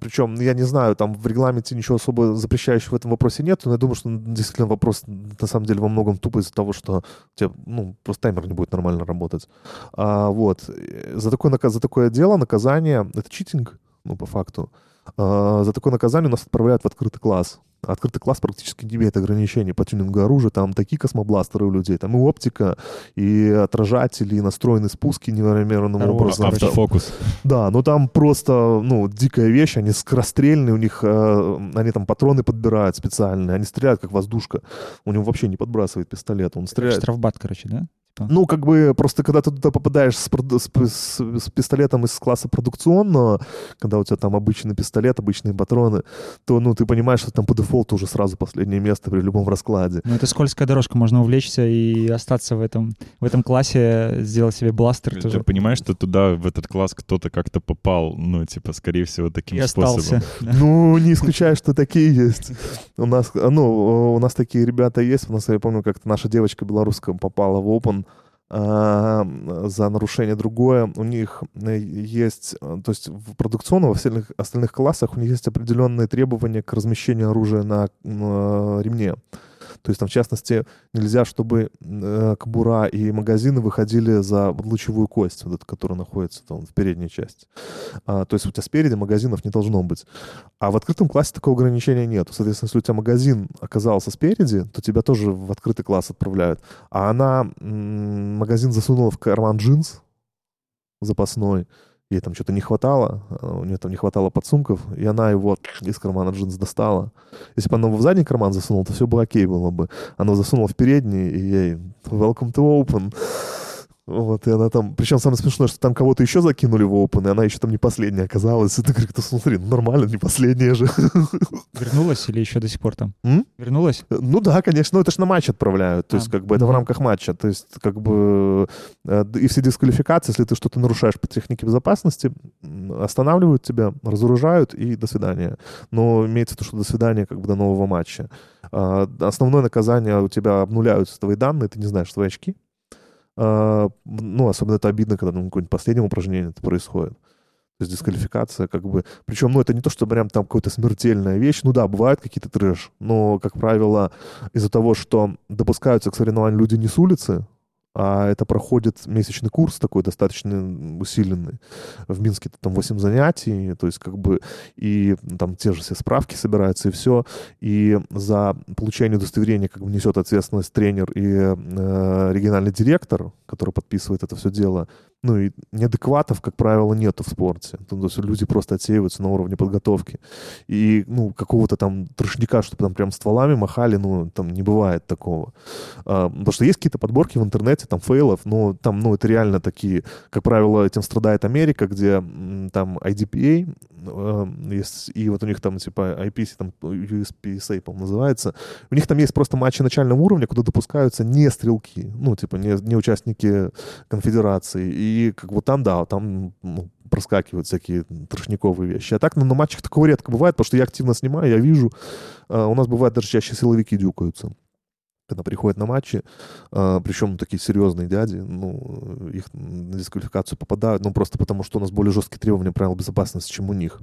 B: причем, я не знаю, там в регламенте ничего особо запрещающего в этом вопросе нет, но я думаю, что действительно вопрос на самом деле во многом тупо из-за того, что у тебя, ну, просто таймер не будет нормально работать. А, вот. Э, За такое, за такое дело наказание, это читинг, ну, по факту. А, за такое наказание нас отправляют в открытый класс. Открытый класс практически не имеет ограничений по тюнингу оружия. Там такие космобластеры у людей. Там и оптика, и отражатели, и настроенные спуски невероятным образом.
C: Автофокус.
B: Да, но там просто, ну, дикая вещь. Они скорострельные, у них, э, они там патроны подбирают специальные. Они стреляют как воздушка. У него вообще не подбрасывает пистолет. Он стреляет
A: Штрафбат, короче, да?
B: Ну, как бы, просто когда ты туда попадаешь с, с с- с пистолетом из класса продукционного, когда у тебя там обычный пистолет, обычные патроны, то, ну, ты понимаешь, что там по дефолту уже сразу последнее место при любом раскладе.
A: Ну, это скользкая дорожка, можно увлечься и остаться в этом, в этом классе, сделать себе бластер
C: Ты
A: тоже.
C: понимаешь, что туда, в этот класс, кто-то как-то попал, ну, типа, скорее всего, таким
A: И остался.
C: способом.
A: Да. [laughs]
B: Ну, не исключаю, что такие есть. У нас, а, ну, у нас такие ребята есть. У нас, я помню, как-то наша девочка белорусская попала в Open за нарушение другое. У них э, есть, э, то есть в продукционном, во всех остальных классах у них есть определенные требования к размещению оружия на, на ремне. То есть там, в частности, нельзя, чтобы э, кобура и магазины выходили за лучевую кость, вот эту, которая находится там в передней части. А, то есть у тебя спереди магазинов не должно быть. А в открытом классе такого ограничения нет. Соответственно, если у тебя магазин оказался спереди, то тебя тоже в открытый класс отправляют. А она м, магазин засунула в карман джинс запасной, ей там что-то не хватало, а у нее там не хватало подсумков, и она его из кармана джинс достала. Если бы она его в задний карман засунула, то все бы окей было бы. Она засунула в передний, и ей welcome to open. Вот, и она там... Причем самое смешное, что там кого-то еще закинули в open, и она еще там не последняя оказалась. И ты говоришь, смотри, ну нормально, не последняя же. [laughs]
A: Вернулась или еще до сих пор там?
B: М?
A: Вернулась?
B: Ну да, конечно, ну это ж на матч отправляют, то есть
A: А,
B: как бы это в
A: ну.
B: рамках матча, то есть как бы э, и все дисквалификации, если ты что-то нарушаешь по технике безопасности, останавливают тебя, разоружают и до свидания. Но имеется в виду, что до свидания как бы до нового матча. А, Основное наказание у тебя обнуляются твои данные, ты не знаешь свои очки. А, Ну, особенно это обидно, когда на какое-нибудь последнем упражнении это происходит. То есть дисквалификация, как бы... Причем, ну, это не то, что прям там какая-то смертельная вещь. Ну да, бывают какие-то трэш, но, как правило, из-за того, что допускаются к соревнованию люди не с улицы, а это проходит месячный курс такой достаточно усиленный. В Минске там 8 занятий, то есть как бы и там те же все справки собираются и все. И за получение удостоверения как бы несет ответственность тренер и э, региональный директор, который подписывает это все дело. Ну и неадекватов, как правило, нету в спорте. То есть люди просто отсеиваются на уровне подготовки. И, ну, какого-то там трошника, чтобы там прям стволами махали, ну, там не бывает такого. А, Потому что есть какие-то подборки в интернете, там, фейлов, но там, ну, это реально такие, как правило, этим страдает Америка, где там IDPA и вот у них там, типа, IPC, там, USPSA, по-моему, называется. У них там есть просто матчи начального уровня, куда допускаются не стрелки, ну, типа, не, не участники конфедерации. И как бы там, да, там ну, проскакивают всякие трошниковые вещи. А так ну, на матчах такого редко бывает, потому что я активно снимаю, я вижу. А, У нас бывает даже чаще силовики дюкаются когда приходят на матчи, а, причем такие серьезные дяди, ну, их на дисквалификацию попадают, ну, просто потому что у нас более жесткие требования правил безопасности, чем у них.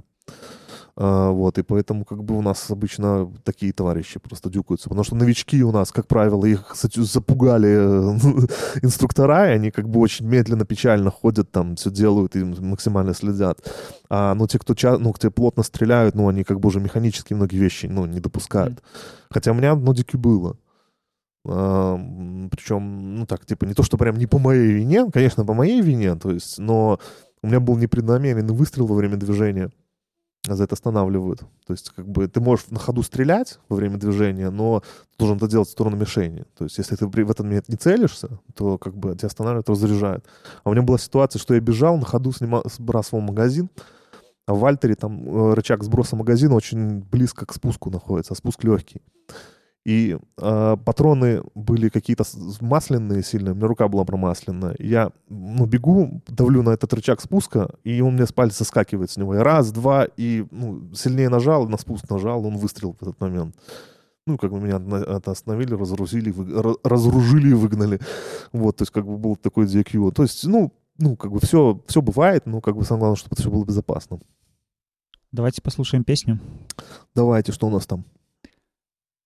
B: А, вот, и поэтому как бы у нас обычно такие товарищи просто дюкаются, потому что новички у нас, как правило, их за- запугали э, [laughs] инструктора, и они как бы очень медленно, печально ходят там, все делают и максимально следят. А, ну, те, кто, ча- ну, те плотно стреляют, ну, они как бы уже механически многие вещи, ну, не допускают. Хотя у меня одно дики было. А, причем, ну так, типа, не то, что прям не по моей вине, конечно, по моей вине, то есть, но у меня был непреднамеренный выстрел во время движения, за это останавливают. То есть, как бы, ты можешь на ходу стрелять во время движения, но должен это делать в сторону мишени. То есть, если ты в этот момент не целишься, то, как бы, тебя останавливают, разряжают. А у меня была ситуация, что я бежал, на ходу снимал, сбрасывал магазин, а в Вальтере там э, рычаг сброса магазина очень близко к спуску находится, а спуск легкий. И э, патроны были какие-то масляные сильные, у меня рука была промасленная. Я ну, бегу, давлю на этот рычаг спуска, и он мне с пальца соскакивает с него. Я раз, два, и ну, сильнее нажал, на спуск нажал, он выстрелил в этот момент. Ну, как бы меня остановили, разоружили, вы- ра- разоружили и выгнали. Вот, то есть, как бы был такой DQ. То есть, ну, ну, как бы все, все бывает, но как бы самое главное, чтобы это все было безопасно.
A: Давайте послушаем песню.
B: Давайте, что у нас там?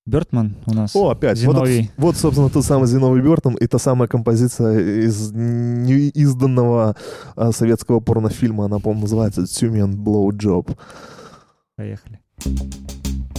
A: Бертман у нас.
B: О, опять. Вот,
A: Зиновий.
B: это- вот, собственно, тот самый Зиновий Бертон и та самая композиция из неизданного а, советского порнофильма. Она, по-моему, называется «Тюмен Blow Job».
A: Поехали.
G: Thank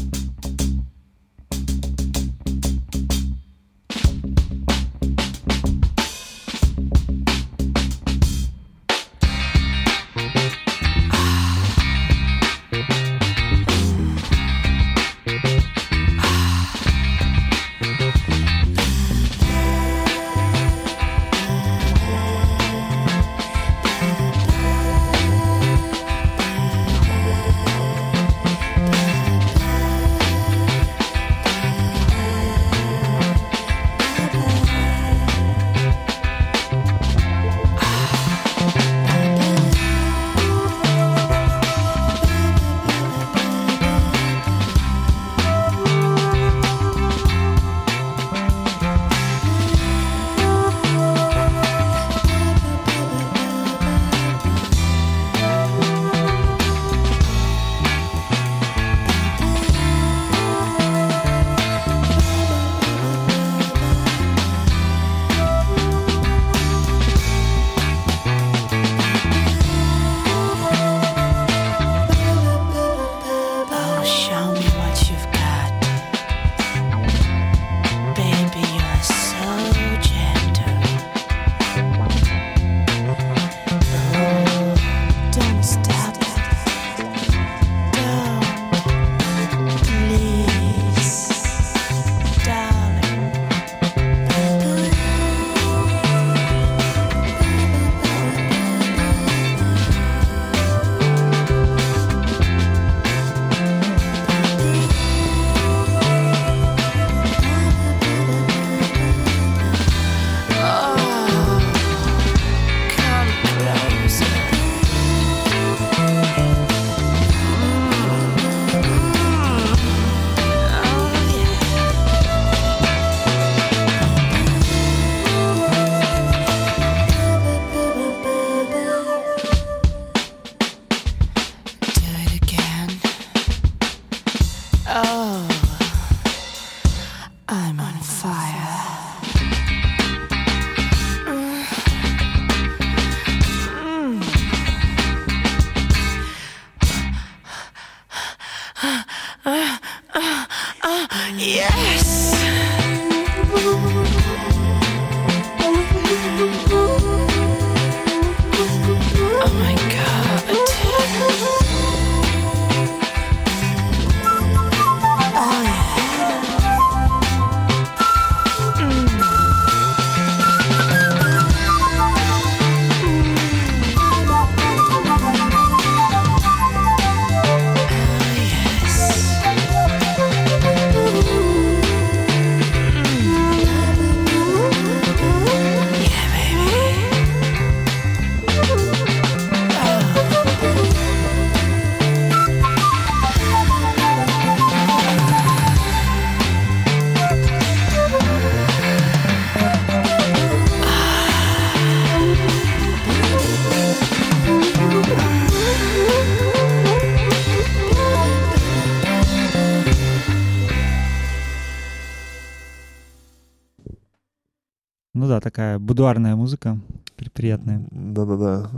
A: да, такая будуарная музыка, при- приятная.
B: Да-да-да.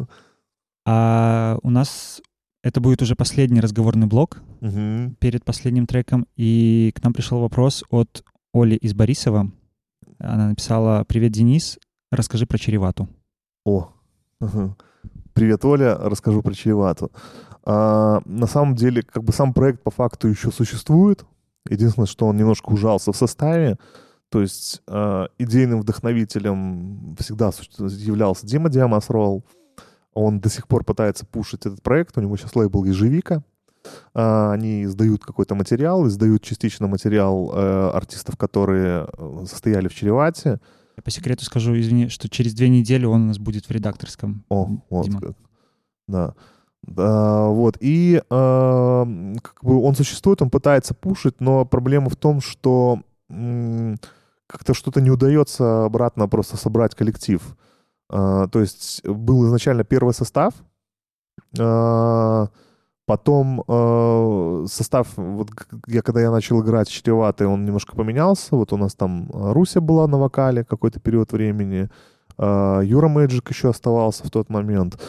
A: А у нас это будет уже последний разговорный блок
B: Мгм.
A: перед последним треком, и к нам пришел вопрос от Оли из Борисова. Она написала «Привет, Денис, расскажи про Черевату».
B: О, привет, Оля, расскажу про Чревату. А, на самом деле, как бы сам проект по факту еще существует. Единственное, что он немножко ужался в составе. То есть а, идейным вдохновителем всегда являлся Дима Диамасрол. Он до сих пор пытается пушить этот проект. У него сейчас лейбл «Ежевика». А, Они издают какой-то материал, издают частично материал э, артистов, которые э, состояли в Чревате.
A: Я по секрету скажу, извини, что через две недели он у нас будет в редакторском.
B: О, вот
A: Дима.
B: как. Да. Да, вот. И э, как бы он существует, он пытается пушить, но проблема в том, что м, как-то что-то не удается обратно просто собрать коллектив. Э, то есть был изначально первый состав, э, потом э, состав, вот я когда я начал играть Чреватый, он немножко поменялся. Вот у нас там Руся была на вокале какой-то период времени, Юра Мэджик еще оставался в тот момент.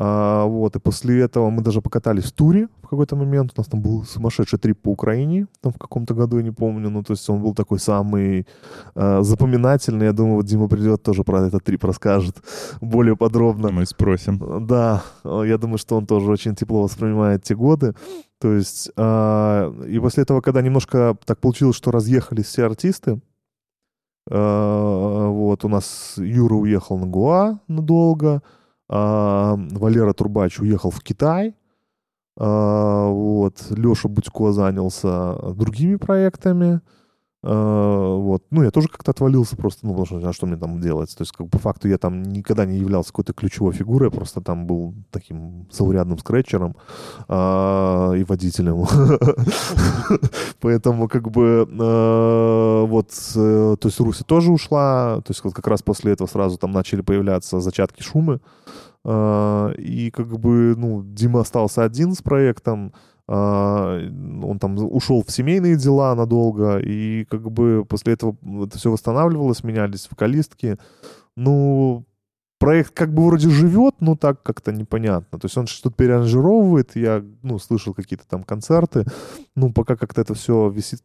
B: А, вот, и после этого мы даже покатались в туре в какой-то момент. У нас там был сумасшедший трип по Украине, там в каком-то году, я не помню. Ну, то есть он был такой самый э, запоминательный. Я думаю, вот Дима придет, тоже про этот трип расскажет более подробно.
C: Мы спросим.
B: Да, я думаю, что он тоже очень тепло воспринимает те годы. То есть, а, и после этого, когда немножко так получилось, что разъехались все артисты, а, вот, у нас Юра уехал на Гуа надолго, а, Валера Турбач уехал в Китай, а, вот, Леша Будько занялся другими проектами, вот. Ну, я тоже как-то отвалился просто, ну, потому что, а что мне там делать? То есть, как по факту, я там никогда не являлся какой-то ключевой фигурой, просто там был таким заурядным скретчером а, и водителем. [laughs] Поэтому, как бы, э, вот, э, то есть, Руся тоже ушла, то есть, вот как раз после этого сразу там начали появляться зачатки шумы, и, как бы, ну, Дима остался один с проектом, он там ушел в семейные дела надолго, и как бы после этого это все восстанавливалось, менялись вокалистки. Ну, проект как бы вроде живет, но так как-то непонятно. То есть он что-то переаранжировывает, я, ну, слышал какие-то там концерты, ну, пока как-то это все висит,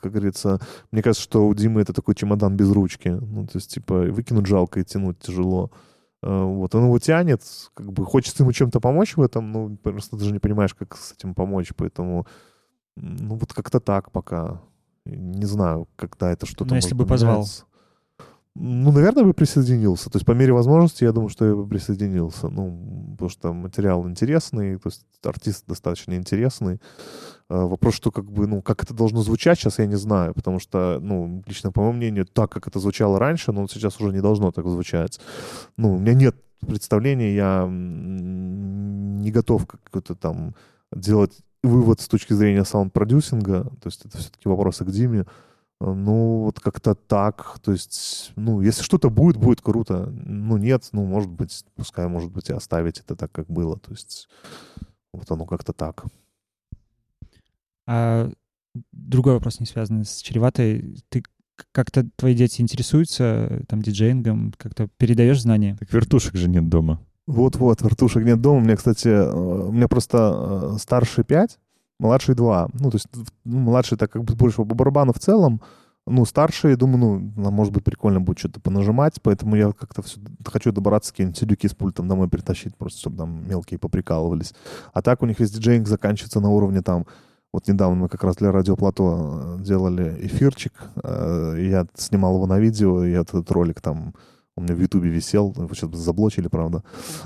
B: как говорится, мне кажется, что у Димы это такой чемодан без ручки. Ну, то есть, типа, выкинуть жалко и тянуть тяжело. Э, Вот, он его тянет, как бы хочется ему чем-то помочь в этом, ну, просто даже не понимаешь, как с этим помочь, поэтому, ну, вот как-то так пока. Не знаю, когда это что-то
A: Ну, если бы позвал.
B: Ну, наверное, бы присоединился. То есть, по мере возможности, я думаю, что я бы присоединился. Ну, потому что материал интересный, то есть артист достаточно интересный. Э, Вопрос, что как бы, ну, как это должно звучать, сейчас я не знаю, потому что, ну, лично по моему мнению, так, как это звучало раньше, но сейчас уже не должно так звучать. Ну, у меня нет представления, я не готов какой-то там делать вывод с точки зрения саунд-продюсинга, то есть это все-таки вопросы к Диме. Ну, вот как-то так. То есть, ну, если что-то будет, будет круто. Ну, нет, ну, может быть, пускай, может быть, и оставить это так, как было. То есть, вот оно как-то так.
A: А другой вопрос, не связанный с чреватой. Ты как-то твои дети интересуются э, там диджеингом, как-то передаешь знания?
C: Так вертушек же нет дома.
B: Вот-вот, вертушек нет дома. У меня, кстати, э, у меня просто э, старший 5, младший 2. Ну, то есть ну, младший так как бы больше по барабану в целом. Ну, старший, думаю, ну, нам, может быть, прикольно будет что-то понажимать, поэтому я как-то всё хочу добраться какие-нибудь сидюки с пультом домой притащить, просто чтобы там мелкие поприкалывались. А так у них весь диджейнг заканчивается на уровне там вот недавно мы как раз для радиоплато э, делали эфирчик, э, я снимал его на видео, и этот ролик там у меня в Ютубе висел, его сейчас заблочили, правда.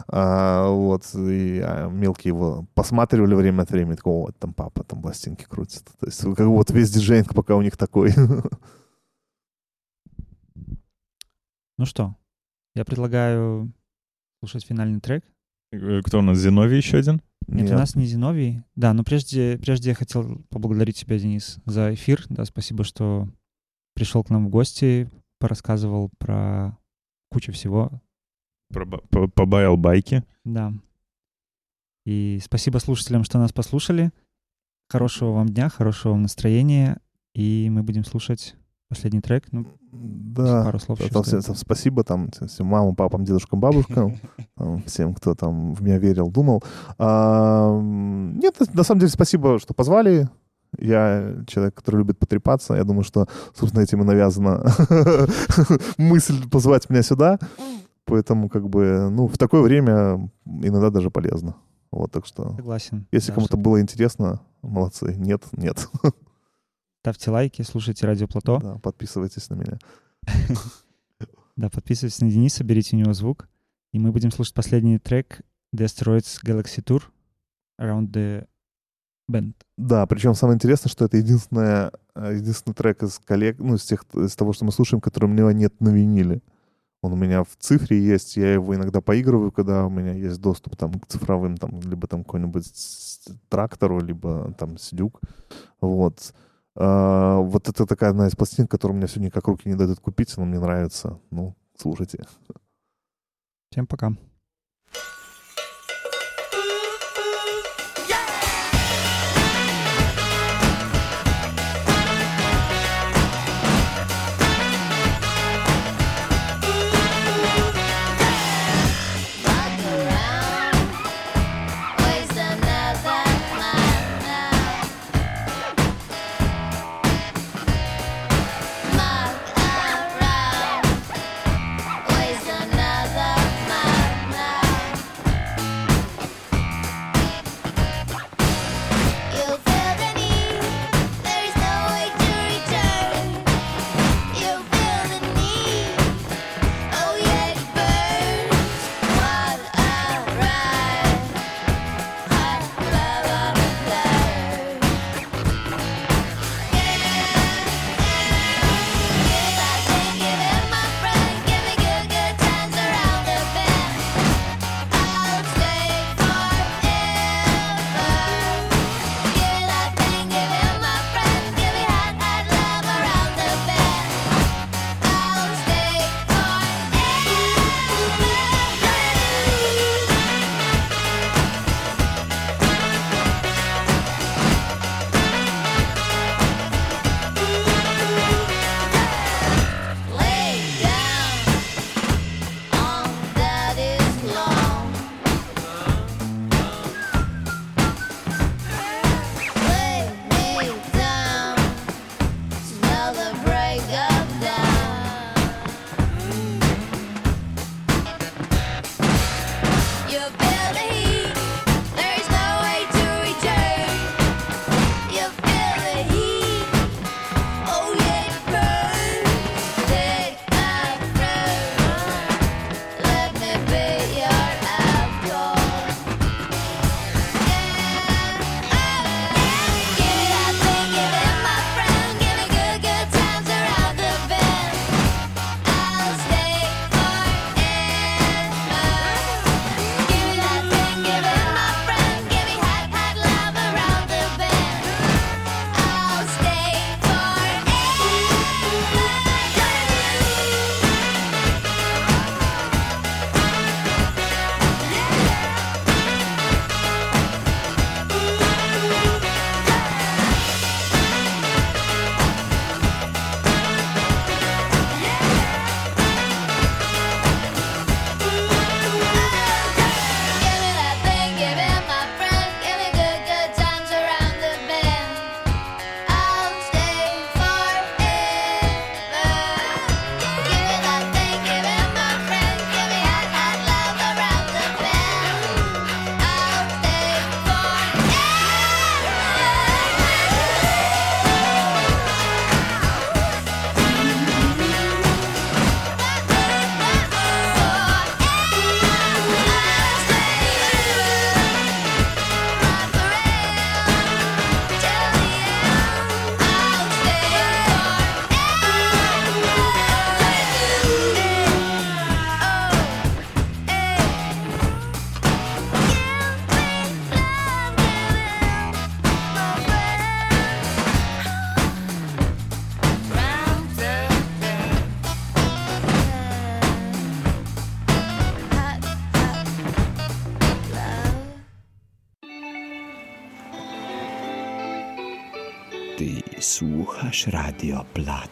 B: А, вот, и а, мелкие его посматривали время от времени, такого, вот там папа, там пластинки крутят. То есть как вот весь диджейнг пока у них такой. [laughs]
A: Ну что, я предлагаю слушать финальный трек.
C: Э, Кто у нас? Зиновий еще один?
A: Нет,
B: Нет.
A: у нас не Зиновий. Да, но прежде, прежде я хотел поблагодарить тебя, Денис, за эфир. Да, спасибо, что пришел к нам в гости, порассказывал про кучу всего.
C: Побаял байки.
A: Да. И спасибо слушателям, что нас послушали. Хорошего вам дня, хорошего вам настроения. И мы будем слушать последний трек. Ну,
B: Да.
A: пару слов
B: Там всем, всем спасибо там всем мамам, папам, дедушкам, бабушкам, [laughs] там, всем, кто там в меня верил, думал. А, нет, на самом деле спасибо, что позвали. Я человек, который любит потрепаться. Я думаю, что, собственно, этим и навязана [laughs] мысль позвать меня сюда. Поэтому, как бы, ну, в такое время иногда даже полезно. Вот, так что,
A: Согласен.
B: если
A: Да,
B: кому-то
A: что-
B: было интересно, молодцы. Нет, нет. [laughs]
A: Ставьте лайки, слушайте Радио Плато.
B: Да, подписывайтесь на меня. [laughs]
A: Да, подписывайтесь на Дениса, берите у него звук. И мы будем слушать последний трек The Asteroids Galaxy Tour Around the Bend.
B: Да, причем самое интересное, что это единственная, э, единственный трек из коллег, ну, из, тех, из того, что мы слушаем, который у меня нет на виниле. Он у меня в цифре есть, я его иногда поигрываю, когда у меня есть доступ там к цифровым, там, либо там какой-нибудь трактору, либо там сидюк. Вот. А, вот это такая одна из пластин, которую мне сегодня как руки не дадут купить, но мне нравится. Ну, слушайте.
A: Всем пока.
H: blood.